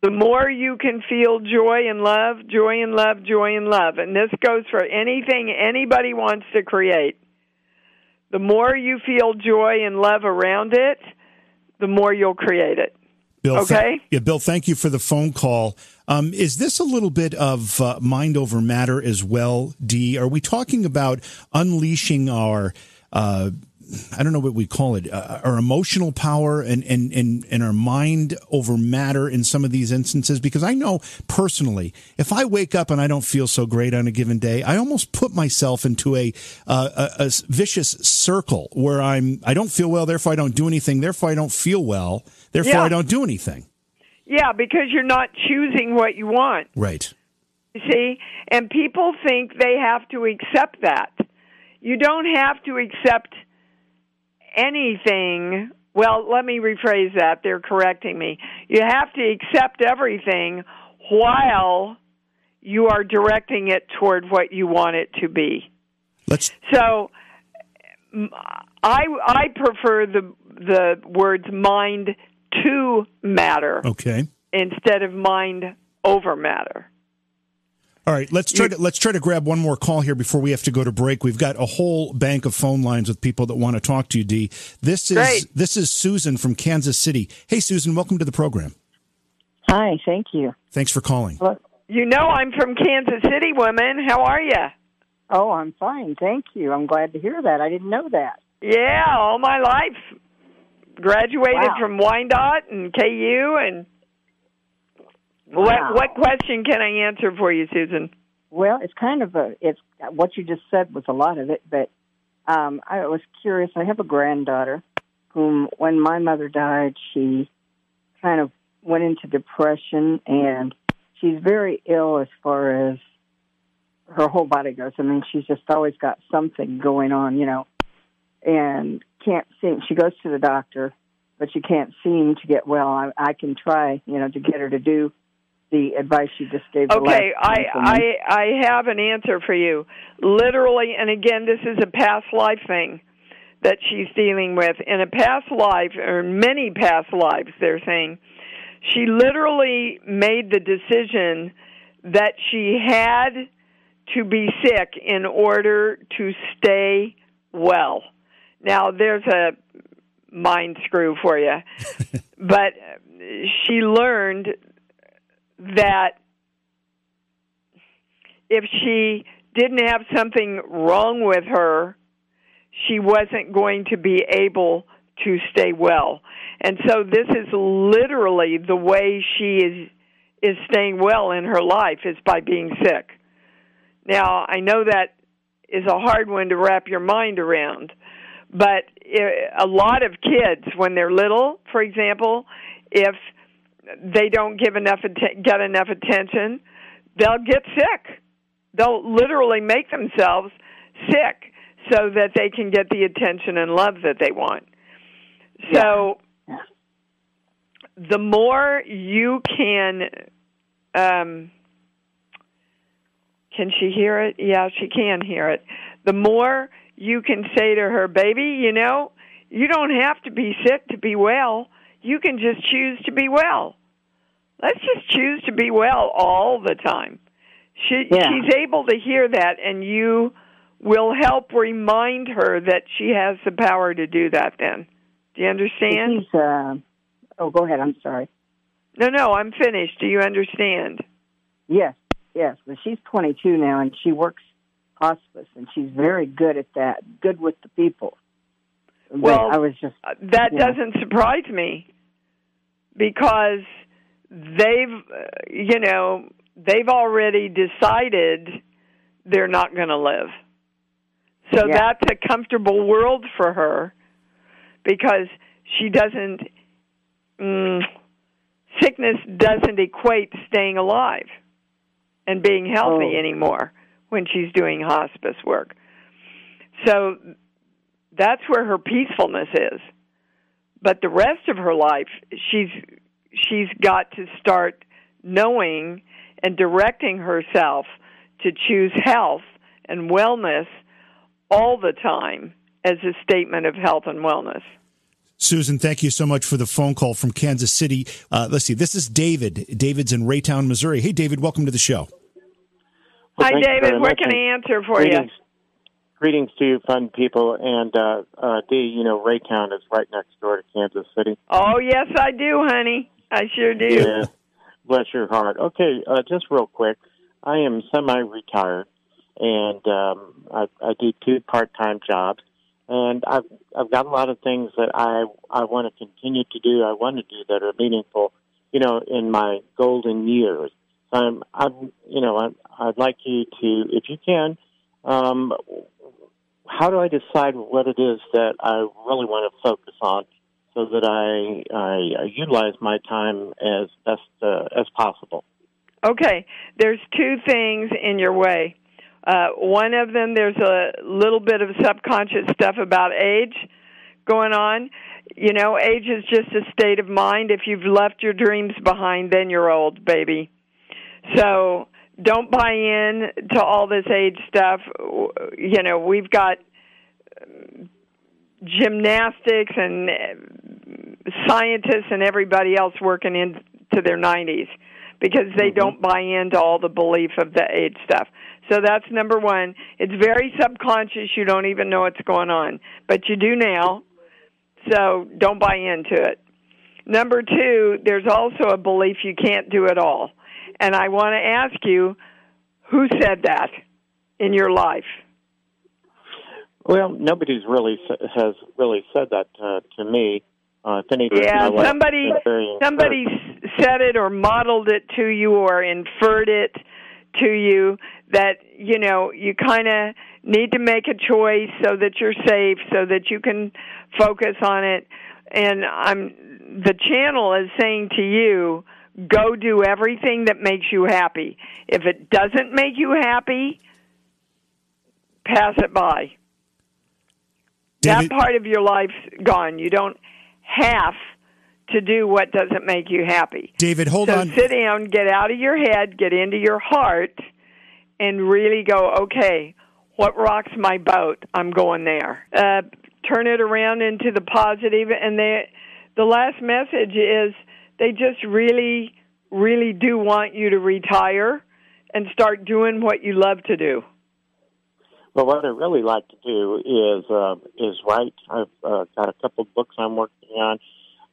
The more you can feel joy and love, joy and love, joy and love, and this goes for anything anybody wants to create. The more you feel joy and love around it, the more you'll create it. Bill, okay. Th- yeah, Bill. Thank you for the phone call. Um, is this a little bit of uh, mind over matter as well, Dee? Are we talking about unleashing our uh, I don't know what we call it, uh, our emotional power and, and, and, and our mind over matter in some of these instances. Because I know personally, if I wake up and I don't feel so great on a given day, I almost put myself into a, uh, a, a vicious circle where I'm, I don't feel well, therefore I don't do anything, therefore I don't feel well, therefore yeah. I don't do anything. Yeah, because you're not choosing what you want. Right. You see? And people think they have to accept that. You don't have to accept anything. Well, let me rephrase that. They're correcting me. You have to accept everything while you are directing it toward what you want it to be. Let's So I I prefer the the words mind to matter. Okay. Instead of mind over matter. All right, let's try to let's try to grab one more call here before we have to go to break. We've got a whole bank of phone lines with people that want to talk to you, Dee. This is Great. this is Susan from Kansas City. Hey Susan, welcome to the program. Hi, thank you. Thanks for calling. You know I'm from Kansas City, woman. How are you? Oh, I'm fine, thank you. I'm glad to hear that. I didn't know that. Yeah, all my life. Graduated Wow. from Wyandotte and KU and Wow. what what question can I answer for you, Susan? Well, it's kind of a it's what you just said was a lot of it, but um I was curious. I have a granddaughter whom when my mother died, she kind of went into depression and she's very ill as far as her whole body goes. I mean, she's just always got something going on, you know. And can't seem she goes to the doctor, but she can't seem to get well. I I can try, you know, to get her to do the advice you just gave. the Okay, last I. I I have an answer for you. Literally, and again, this is a past life thing that she's dealing with. In a past life, or many past lives, they're saying she literally made the decision that she had to be sick in order to stay well. Now, there's a mind screw for you, but she learned that if she didn't have something wrong with her, she wasn't going to be able to stay well. And so this is literally the way she is is staying well in her life is by being sick. Now, I know that is a hard one to wrap your mind around, but a lot of kids when they're little, for example, if they don't give enough atten- get enough attention, they'll get sick. They'll literally make themselves sick so that they can get the attention and love that they want. So Yeah. the more you can um can she hear it? Yeah, she can hear it. The more you can say to her, baby, you know, you don't have to be sick to be well. You can just choose to be well. Let's just choose to be well all the time. She Yeah. she's able to hear that and you will help remind her that she has the power to do that then. Do you understand? She's, uh, oh, go ahead. I'm sorry. No, no, I'm finished. Do you understand? Yes, yes. But she's 22 now, and she works hospice, and she's very good at that. Good with the people. But Well, I was just Uh, That Yeah. doesn't surprise me because they've, uh, you know, they've already decided they're not going to live. So Yeah. that's a comfortable world for her because she doesn't, mm, sickness doesn't equate staying alive and being healthy Oh. anymore when she's doing hospice work. So that's where her peacefulness is. But the rest of her life, she's she's got to start knowing and directing herself to choose health and wellness all the time as a statement of health and wellness. Susan, thank you so much for the phone call from Kansas City. Uh, let's see. This is David. David's in Raytown, Missouri. Hey, David, welcome to the show. Well, Hi, David. very What much, can I answer for greetings, you? Greetings to you, fun people. And uh, uh, Dee, you know, Raytown is right next door to Kansas City. Oh, yes, I do, honey. I sure do. Yeah. Bless your heart. Okay, uh, just real quick. I am semi-retired, and um, I, I do two part-time jobs. And I've I've got a lot of things that I I want to continue to do. I want to do that are meaningful, you know, in my golden years. So I'm I'm you know I'm, I'd like you to, if you can, um, how do I decide what it is that I really want to focus on, so that I I uh, utilize my time as best uh, as possible? Okay, there's two things in your way. Uh, one of them, there's a little bit of subconscious stuff about age going on. You know, age is just a state of mind. If you've left your dreams behind, then you're old, baby. So don't buy in to all this age stuff. You know, we've got gymnastics and scientists and everybody else working into their 90s because they mm-hmm. don't buy into all the belief of the age stuff. So that's number one. It's very subconscious. You don't even know what's going on, but you do now. So don't buy into it. Number two, there's also a belief you can't do it all. And I want to ask you, who said that in your life? Well, nobody's really has really said that uh, to me. Uh, if anything, yeah, somebody has been very somebody said it or modeled it to you or inferred it to you that you know you kind of need to make a choice so that you're safe so that you can focus on it and i'm the channel is saying to you go do everything that makes you happy if it doesn't make you happy pass it by David, that part of your life's gone you don't have to do what doesn't make you happy David, hold so on. sit down, get out of your head, get into your heart, and really go, okay, what rocks my boat? I'm going there. Uh, turn it around into the positive, and the the last message is they just really, really do want you to retire and start doing what you love to do. Well, what I really like to do is uh, is write. I've uh, got a couple of books I'm working on.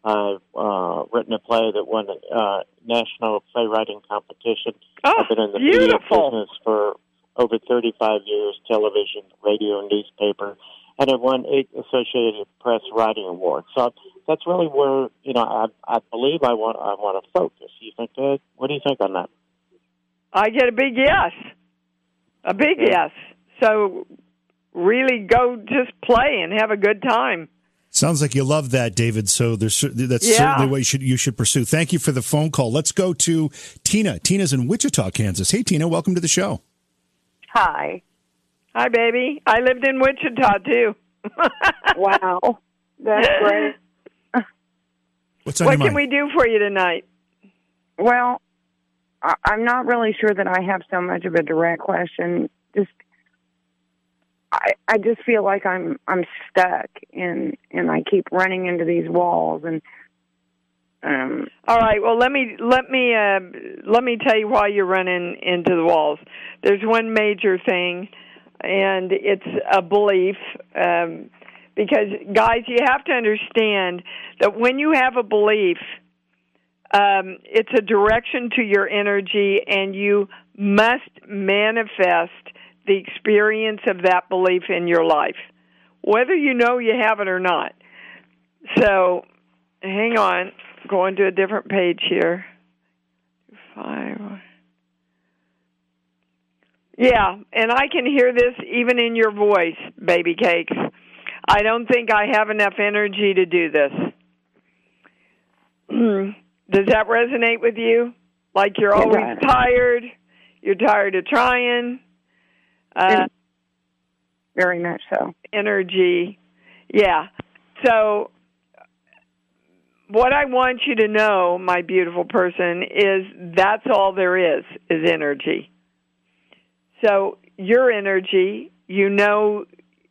I've uh, written a play that won a uh, national playwriting competition. Oh, I've been in the media business for over 35 years, television, radio, newspaper, and I've won eight Associated Press Writing Awards. So that's really where you know I, I believe I want I want to focus. You think that? What do you think on that? I get a big yes. A big yes. So really go just play and have a good time. Sounds like you love that, David. So there's that's Yeah. certainly what you should you should pursue. Thank you for the phone call. Let's go to Tina. Tina's in Wichita, Kansas. Hey, Tina, welcome to the show. Hi. Hi, baby. I lived in Wichita too. Wow. That's great. What's on what your can mind? we do for you tonight? Well, I, I'm not really sure that I have so much of a direct question. Just, I I just feel like I'm I'm stuck and and I keep running into these walls and um All right. Well, let me let me uh, let me tell you why you're running into the walls. There's one major thing, and it's a belief. Um, because guys, you have to understand that when you have a belief, um, it's a direction to your energy, and you must manifest the experience of that belief in your life, whether you know you have it or not. So, hang on, going to a different page here. Five. Yeah, and I can hear this even in your voice, baby cakes. I don't think I have enough energy to do this. Does that resonate with you? Like you're always tired, you're tired of trying. Uh, very much so. energy. Yeah. So what I want you to know, my beautiful person, is that's all there is is energy. So your energy, you know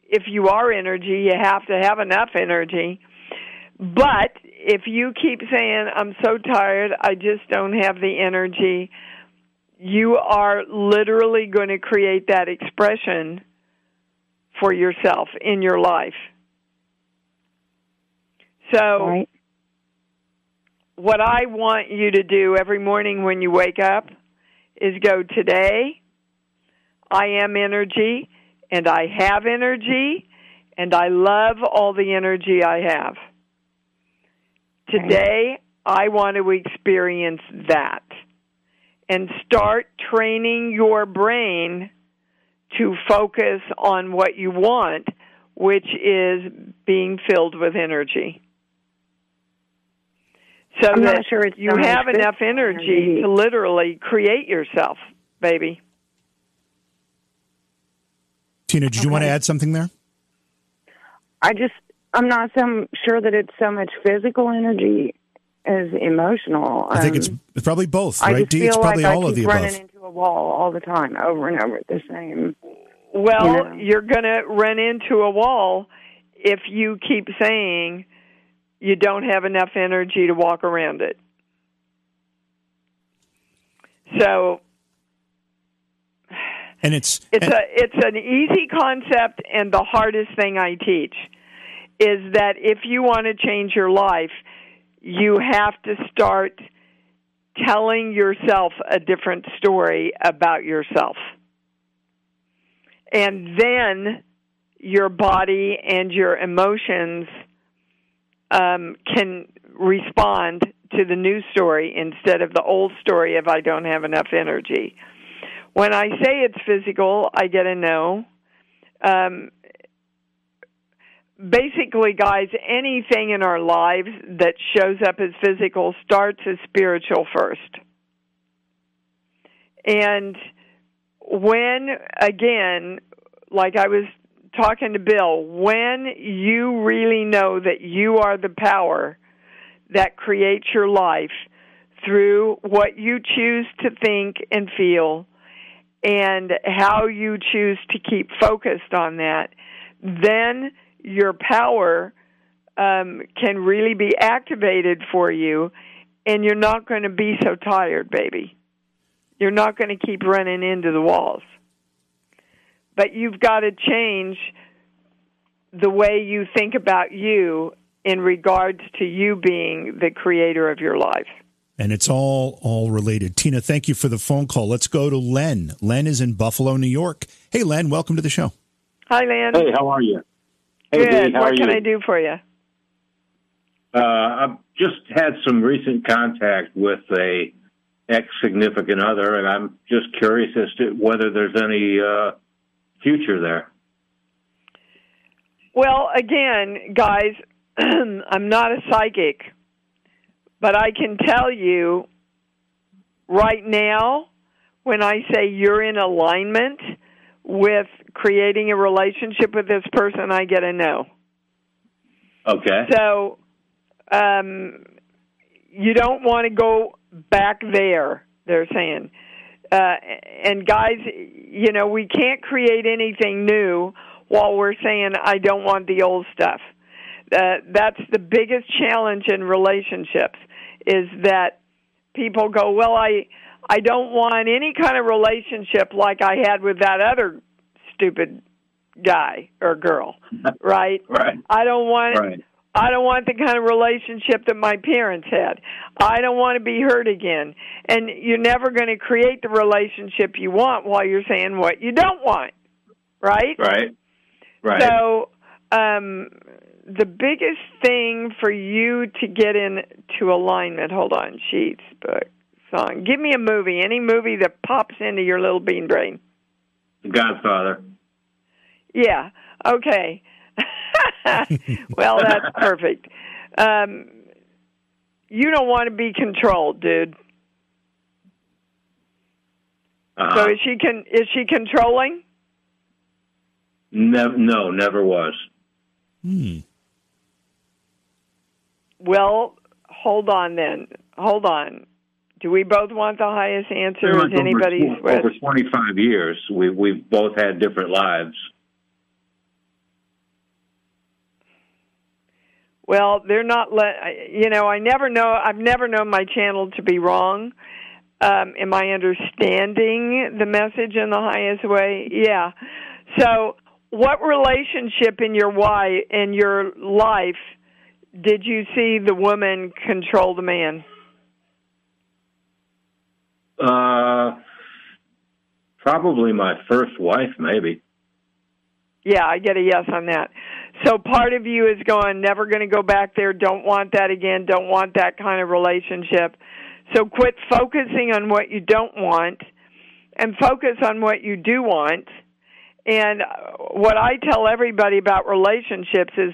if you are energy, you have to have enough energy. But if you keep saying I'm so tired, I just don't have the energy, you are literally going to create that expression for yourself in your life. So, Right. what I want you to do every morning when you wake up is go, Today, I am energy, and I have energy, and I love all the energy I have. Today, I want to experience that. And start training your brain to focus on what you want, which is being filled with energy. So I'm that sure you have enough energy, energy. to literally create yourself, baby. Tina, did you want to add something there? I just I'm not so sure that it's so much physical energy as emotional. I think it's Um, it's probably both, I right? just Dee? feel It's probably like all I of keep the running above. into a wall all the time, over and over, the same. Well, Yeah. you're going to run into a wall if you keep saying you don't have enough energy to walk around it. So And it's it's and- a it's an easy concept and the hardest thing I teach is that if you want to change your life, you have to start telling yourself a different story about yourself. And then your body and your emotions um, can respond to the new story instead of the old story of I don't have enough energy. When I say it's physical, I get a no. Um, basically, guys, anything in our lives that shows up as physical starts as spiritual first. And when, again, like I was talking to Bill, when you really know that you are the power that creates your life through what you choose to think and feel and how you choose to keep focused on that, then your power um, can really be activated for you, and you're not going to be so tired, baby. You're not going to keep running into the walls. But you've got to change the way you think about you in regards to you being the creator of your life. And it's all all related. Tina, thank you for the phone call. Let's go to Len. Len is in Buffalo, New York. Hey, Len, welcome to the show. Hi, Len. Hey, how are you? Hey, Good. Dee, how what are can you? I do for you? Uh, I've just had some recent contact with a ex significant other, and I'm just curious as to whether there's any uh, future there. Well, again, guys, I'm not a psychic, but I can tell you right now when I say you're in alignment with creating a relationship with this person, I get a no. Okay. So, um, you don't want to go back there, they're saying. Uh, and guys, you know, we can't create anything new while we're saying, I don't want the old stuff. Uh, that's the biggest challenge in relationships is that people go, well, I, I don't want any kind of relationship like I had with that other stupid guy or girl, right? Right. I don't want Right. I don't want the kind of relationship that my parents had. I don't want to be hurt again. And you're never going to create the relationship you want while you're saying what you don't want. Right? Right. Right. So, um the biggest thing for you to get into alignment, hold on, sheets, book, song. Give me a movie, any movie that pops into your little bean brain. Godfather. Yeah. Okay. well, that's perfect. Um, you don't want to be controlled, dude. Uh-huh. So is she con- is she controlling? Nev- no, never was. Hmm. Well, hold on then. Hold on. Do we both want the highest answer? Is anybody's over, over 25 years, we, we've both had different lives. Well, they're not let. You know, I never know. I've never known my channel to be wrong. Um, am I understanding the message in the highest way? Yeah. So, what relationship in your why in your life did you see the woman control the man? Uh, probably my first wife, maybe. Yeah, I get a yes on that. So part of you is going, never going to go back there, don't want that again, don't want that kind of relationship. So quit focusing on what you don't want and focus on what you do want. And what I tell everybody about relationships is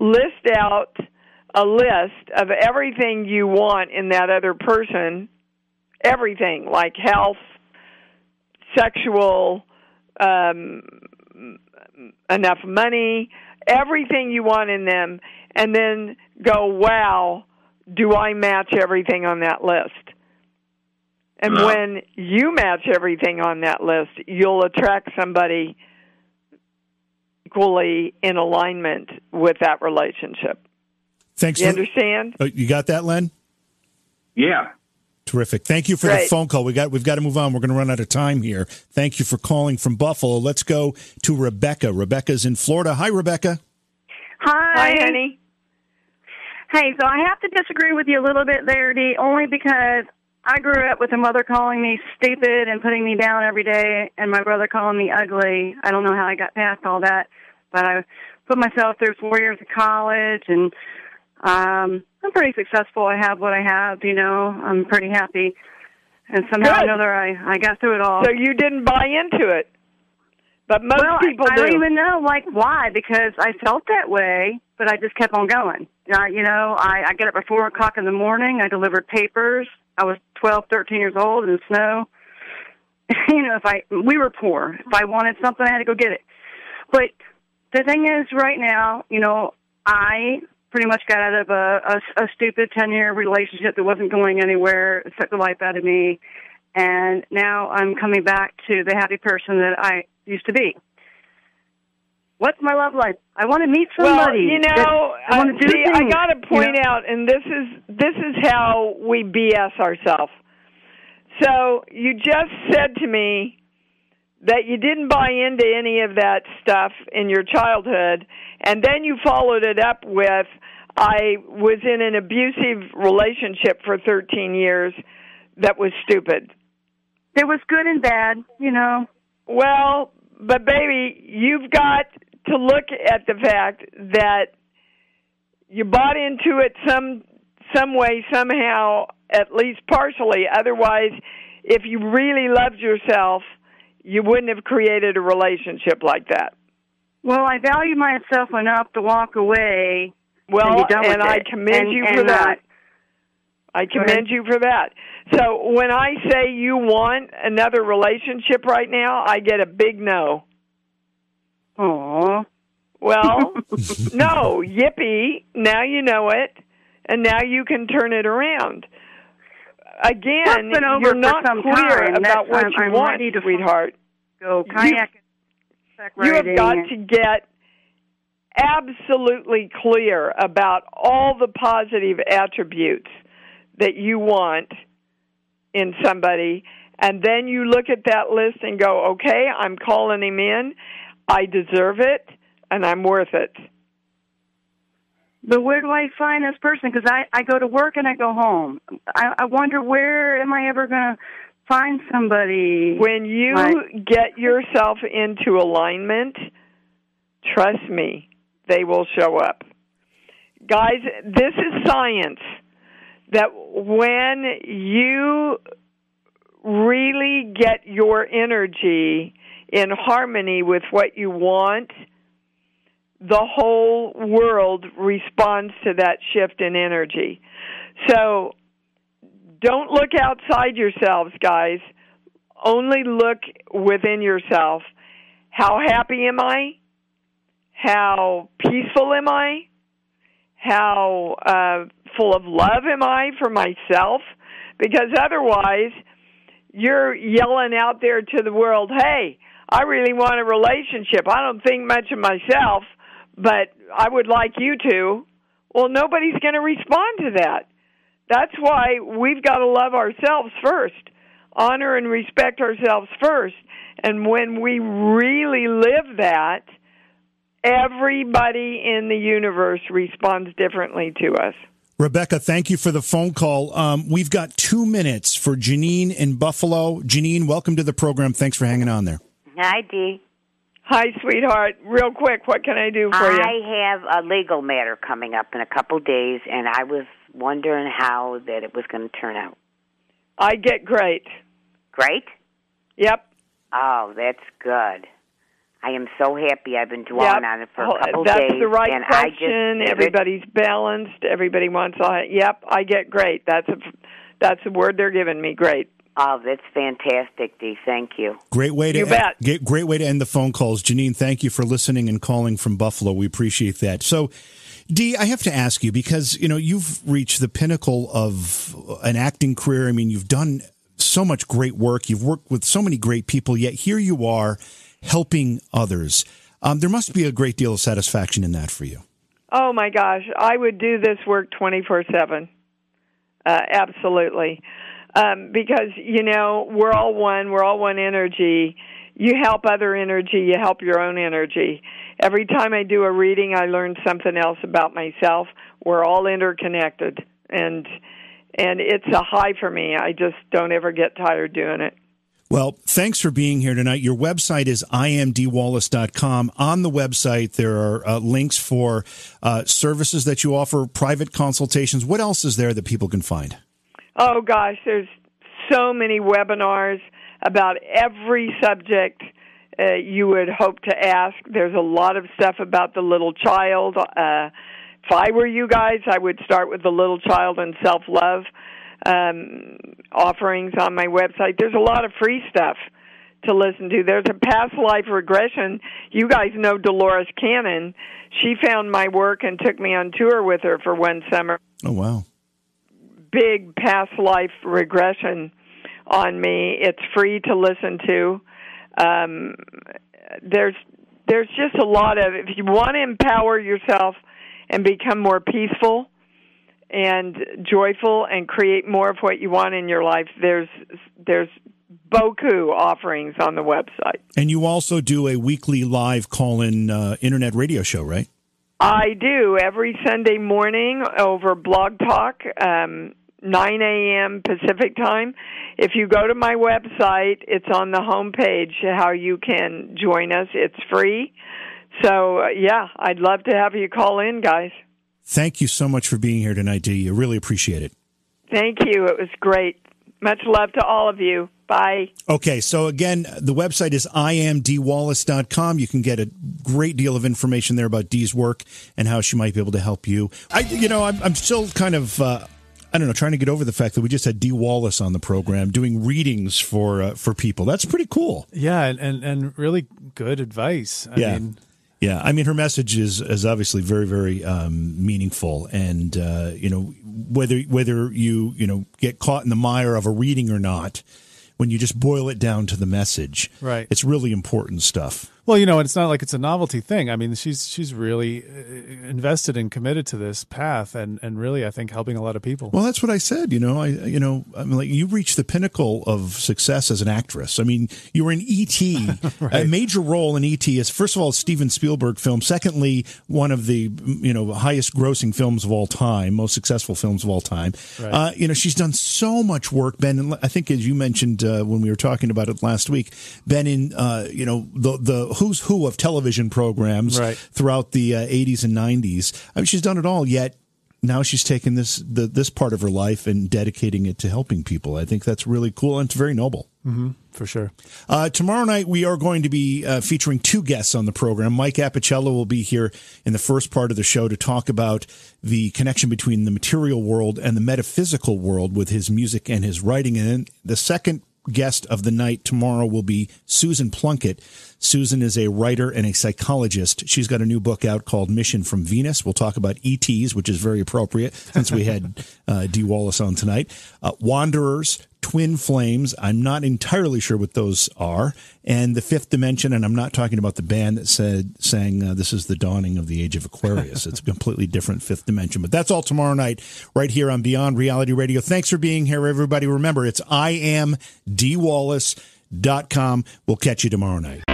list out a list of everything you want in that other person, everything like health, sexual, um, enough money, everything you want in them, and then go, wow, do I match everything on that list? And No. when you match everything on that list, you'll attract somebody equally in alignment with that relationship. Thanks. You For, understand? uh, you got that, Len? Yeah. Terrific. Thank you for the phone call. We got we've got to move on. We're going to run out of time here. Thank you for calling from Buffalo. Let's go to Rebecca. Rebecca's in Florida. Hi, Rebecca. Hi. Hi, honey. Hey, so I have to disagree with you a little bit there, Dee, only because I grew up with a mother calling me stupid and putting me down every day, and my brother calling me ugly. I don't know how I got past all that, but I put myself through four years of college, and um, I'm pretty successful. I have what I have, you know. I'm pretty happy, and somehow or another, I I got through it all. So you didn't buy into it, but most well, people I, I do. don't even know like why because I felt that way, but I just kept on going. Uh, you know, I, I get up at four o'clock in the morning. I delivered papers. I was twelve, thirteen years old in the snow. you know, if I we were poor. If I wanted something, I had to go get it. But the thing is, right now, you know, I pretty much got out of a, a, a stupid ten year relationship that wasn't going anywhere. It sucked the life out of me, and now I'm coming back to the happy person that I used to be. What's my love life? I want to meet somebody. Well, you know, I want uh, to do see, I got to you point know? out, and this is this is how we BS ourselves. So you just said to me that you didn't buy into any of that stuff in your childhood, and then you followed it up with, "I was in an abusive relationship for 13 years that was stupid." There was good and bad, you know. Well, but baby, you've got to look at the fact that you bought into it some some way somehow at least partially otherwise if you really loved yourself you wouldn't have created a relationship like that Well, I value myself enough to walk away. Well and, done and with i it. commend And- you for uh, that i commend you for that so when i say you want another relationship right now i get a big no Aw. Well, no, yippee. Now you know it, and now you can turn it around. Again, That's been over you're not clear time. about That's- what you I'm want, sweetheart. Go kayak. You have got to get absolutely clear about all the positive attributes that you want in somebody, and then you look at that list and go, okay, I'm calling him in. I deserve it, and I'm worth it. But where do I find this person? Because I I go to work and I go home. I I wonder where am I ever going to find somebody? When you Right. get yourself into alignment, trust me, they will show up. Guys, this is science that when you really get your energy in harmony with what you want, the whole world responds to that shift in energy. So don't look outside yourselves, guys. Only look within yourself. How happy am I? How peaceful am I? How uh, full of love am I for myself? Because otherwise, you're yelling out there to the world, hey, I really want a relationship. I don't think much of myself, but I would like you to. Well, nobody's going to respond to that. That's why we've got to love ourselves first, honor and respect ourselves first. And when we really live that, everybody in the universe responds differently to us. Rebecca, thank you for the phone call. Um, we've got two minutes for Janine in Buffalo. Janine, welcome to the program. Thanks for hanging on there. Hi, Dee. Hi, sweetheart. Real quick, what can I do for you? I have a legal matter coming up in a couple days, and I was wondering how that it was going to turn out. I get great. Great? Yep. Oh, that's good. I am so happy. I've been Yep. dwelling on it for Oh, a couple That's days, the right and I question. just Everybody's balanced. Everybody wants a Yep, I get great. That's a that's the word they're giving me. Great. Oh, that's fantastic, Dee. Thank you. Great way to You bet. ge- great way to end the phone calls. Janine, thank you for listening and calling from Buffalo. We appreciate that. So, Dee, I have to ask you because you know you've reached the pinnacle of an acting career. I mean, you've done so much great work. You've worked with so many great people. Yet here you are helping others. Um, there must be a great deal of satisfaction in that for you. Oh my gosh, I would do this work twenty four seven. Uh, absolutely, um, because you know we're all one. We're all one energy. you help other energy, you help your own energy. Every time I do a reading, I learn something else about myself. We're all interconnected, and and it's a high for me. I just don't ever get tired doing it. Well, thanks for being here tonight. Your website is iamdeewallace.com. On the website, there are uh, links for uh, services that you offer, private consultations. What else is there that people can find? Oh, gosh, there's so many webinars about every subject uh, you would hope to ask. There's a lot of stuff about the little child. Uh, if I were you guys, I would start with the little child and self love um, offerings on my website. There's a lot of free stuff to listen to. There's a past life regression. You guys know Dolores Cannon. She found my work and took me on tour with her for one summer. Oh, wow. Big past life regression on me. It's free to listen to. Um, there's there's just a lot of if you want to empower yourself and become more peaceful and joyful and create more of what you want in your life there's there's boku offerings on the website and you also do a weekly live call-in uh, internet radio show right i do every sunday morning over blog talk um, 9 a.m. Pacific time. If you go to my website, it's on the home page how you can join us. It's free. So, uh, yeah, I'd love to have you call in, guys. Thank you so much for being here tonight, Dee. I really appreciate it. Thank you. It was great. Much love to all of you. Bye. Okay, so again, the website is iamdeewallace.com. You can get a great deal of information there about Dee's work and how she might be able to help you. I, you know, I'm, I'm still kind of uh, I don't know, trying to get over the fact that we just had Dee Wallace on the program doing readings for uh, for people. That's pretty cool. Yeah, and and, and really good advice. I yeah. Mean, yeah, I mean, her message is, is obviously very, very um, meaningful, and uh, you know whether whether you you know get caught in the mire of a reading or not, when you just boil it down to the message, right? It's really important stuff. Well, you know, it's not like it's a novelty thing. I mean, she's she's really uh, invested and committed to this path, and and really, I think, helping a lot of people. Well, that's what I said. You know, I you know, I mean, like you reached the pinnacle of success as an actress. I mean, you were in E.T. right. A major role in E.T. is first of all Steven Spielberg film. Secondly, one of the you know highest grossing films of all time, most successful films of all time. Right. Uh, you know, she's done so much work, Ben. And I think as you mentioned uh, when we were talking about it last week, Ben in uh, you know the the who's who of television programs right. throughout the uh, 80s and 90s. I mean, she's done it all. Yet now she's taken this the, this part of her life and dedicating it to helping people. I think that's really cool and it's very noble. Mm-hmm, for sure. Uh, tomorrow night we are going to be uh, featuring two guests on the program. Mike Apicella will be here in the first part of the show to talk about the connection between the material world and the metaphysical world with his music and his writing. And then the second guest of the night tomorrow will be Susan Plunkett. Susan is a writer and a psychologist. She's got a new book out called Mission from Venus. We'll talk about ETs, which is very appropriate since we had uh, Dee Wallace on tonight. Uh, Wanderers, twin flames. I'm not entirely sure what those are. And the fifth dimension, and I'm not talking about the band that said sang uh, "This is the dawning of the age of Aquarius." it's a completely different fifth dimension. But that's all tomorrow night, right here on Beyond Reality Radio. Thanks for being here, everybody. Remember, it's I am dwallace.com. We'll catch you tomorrow night.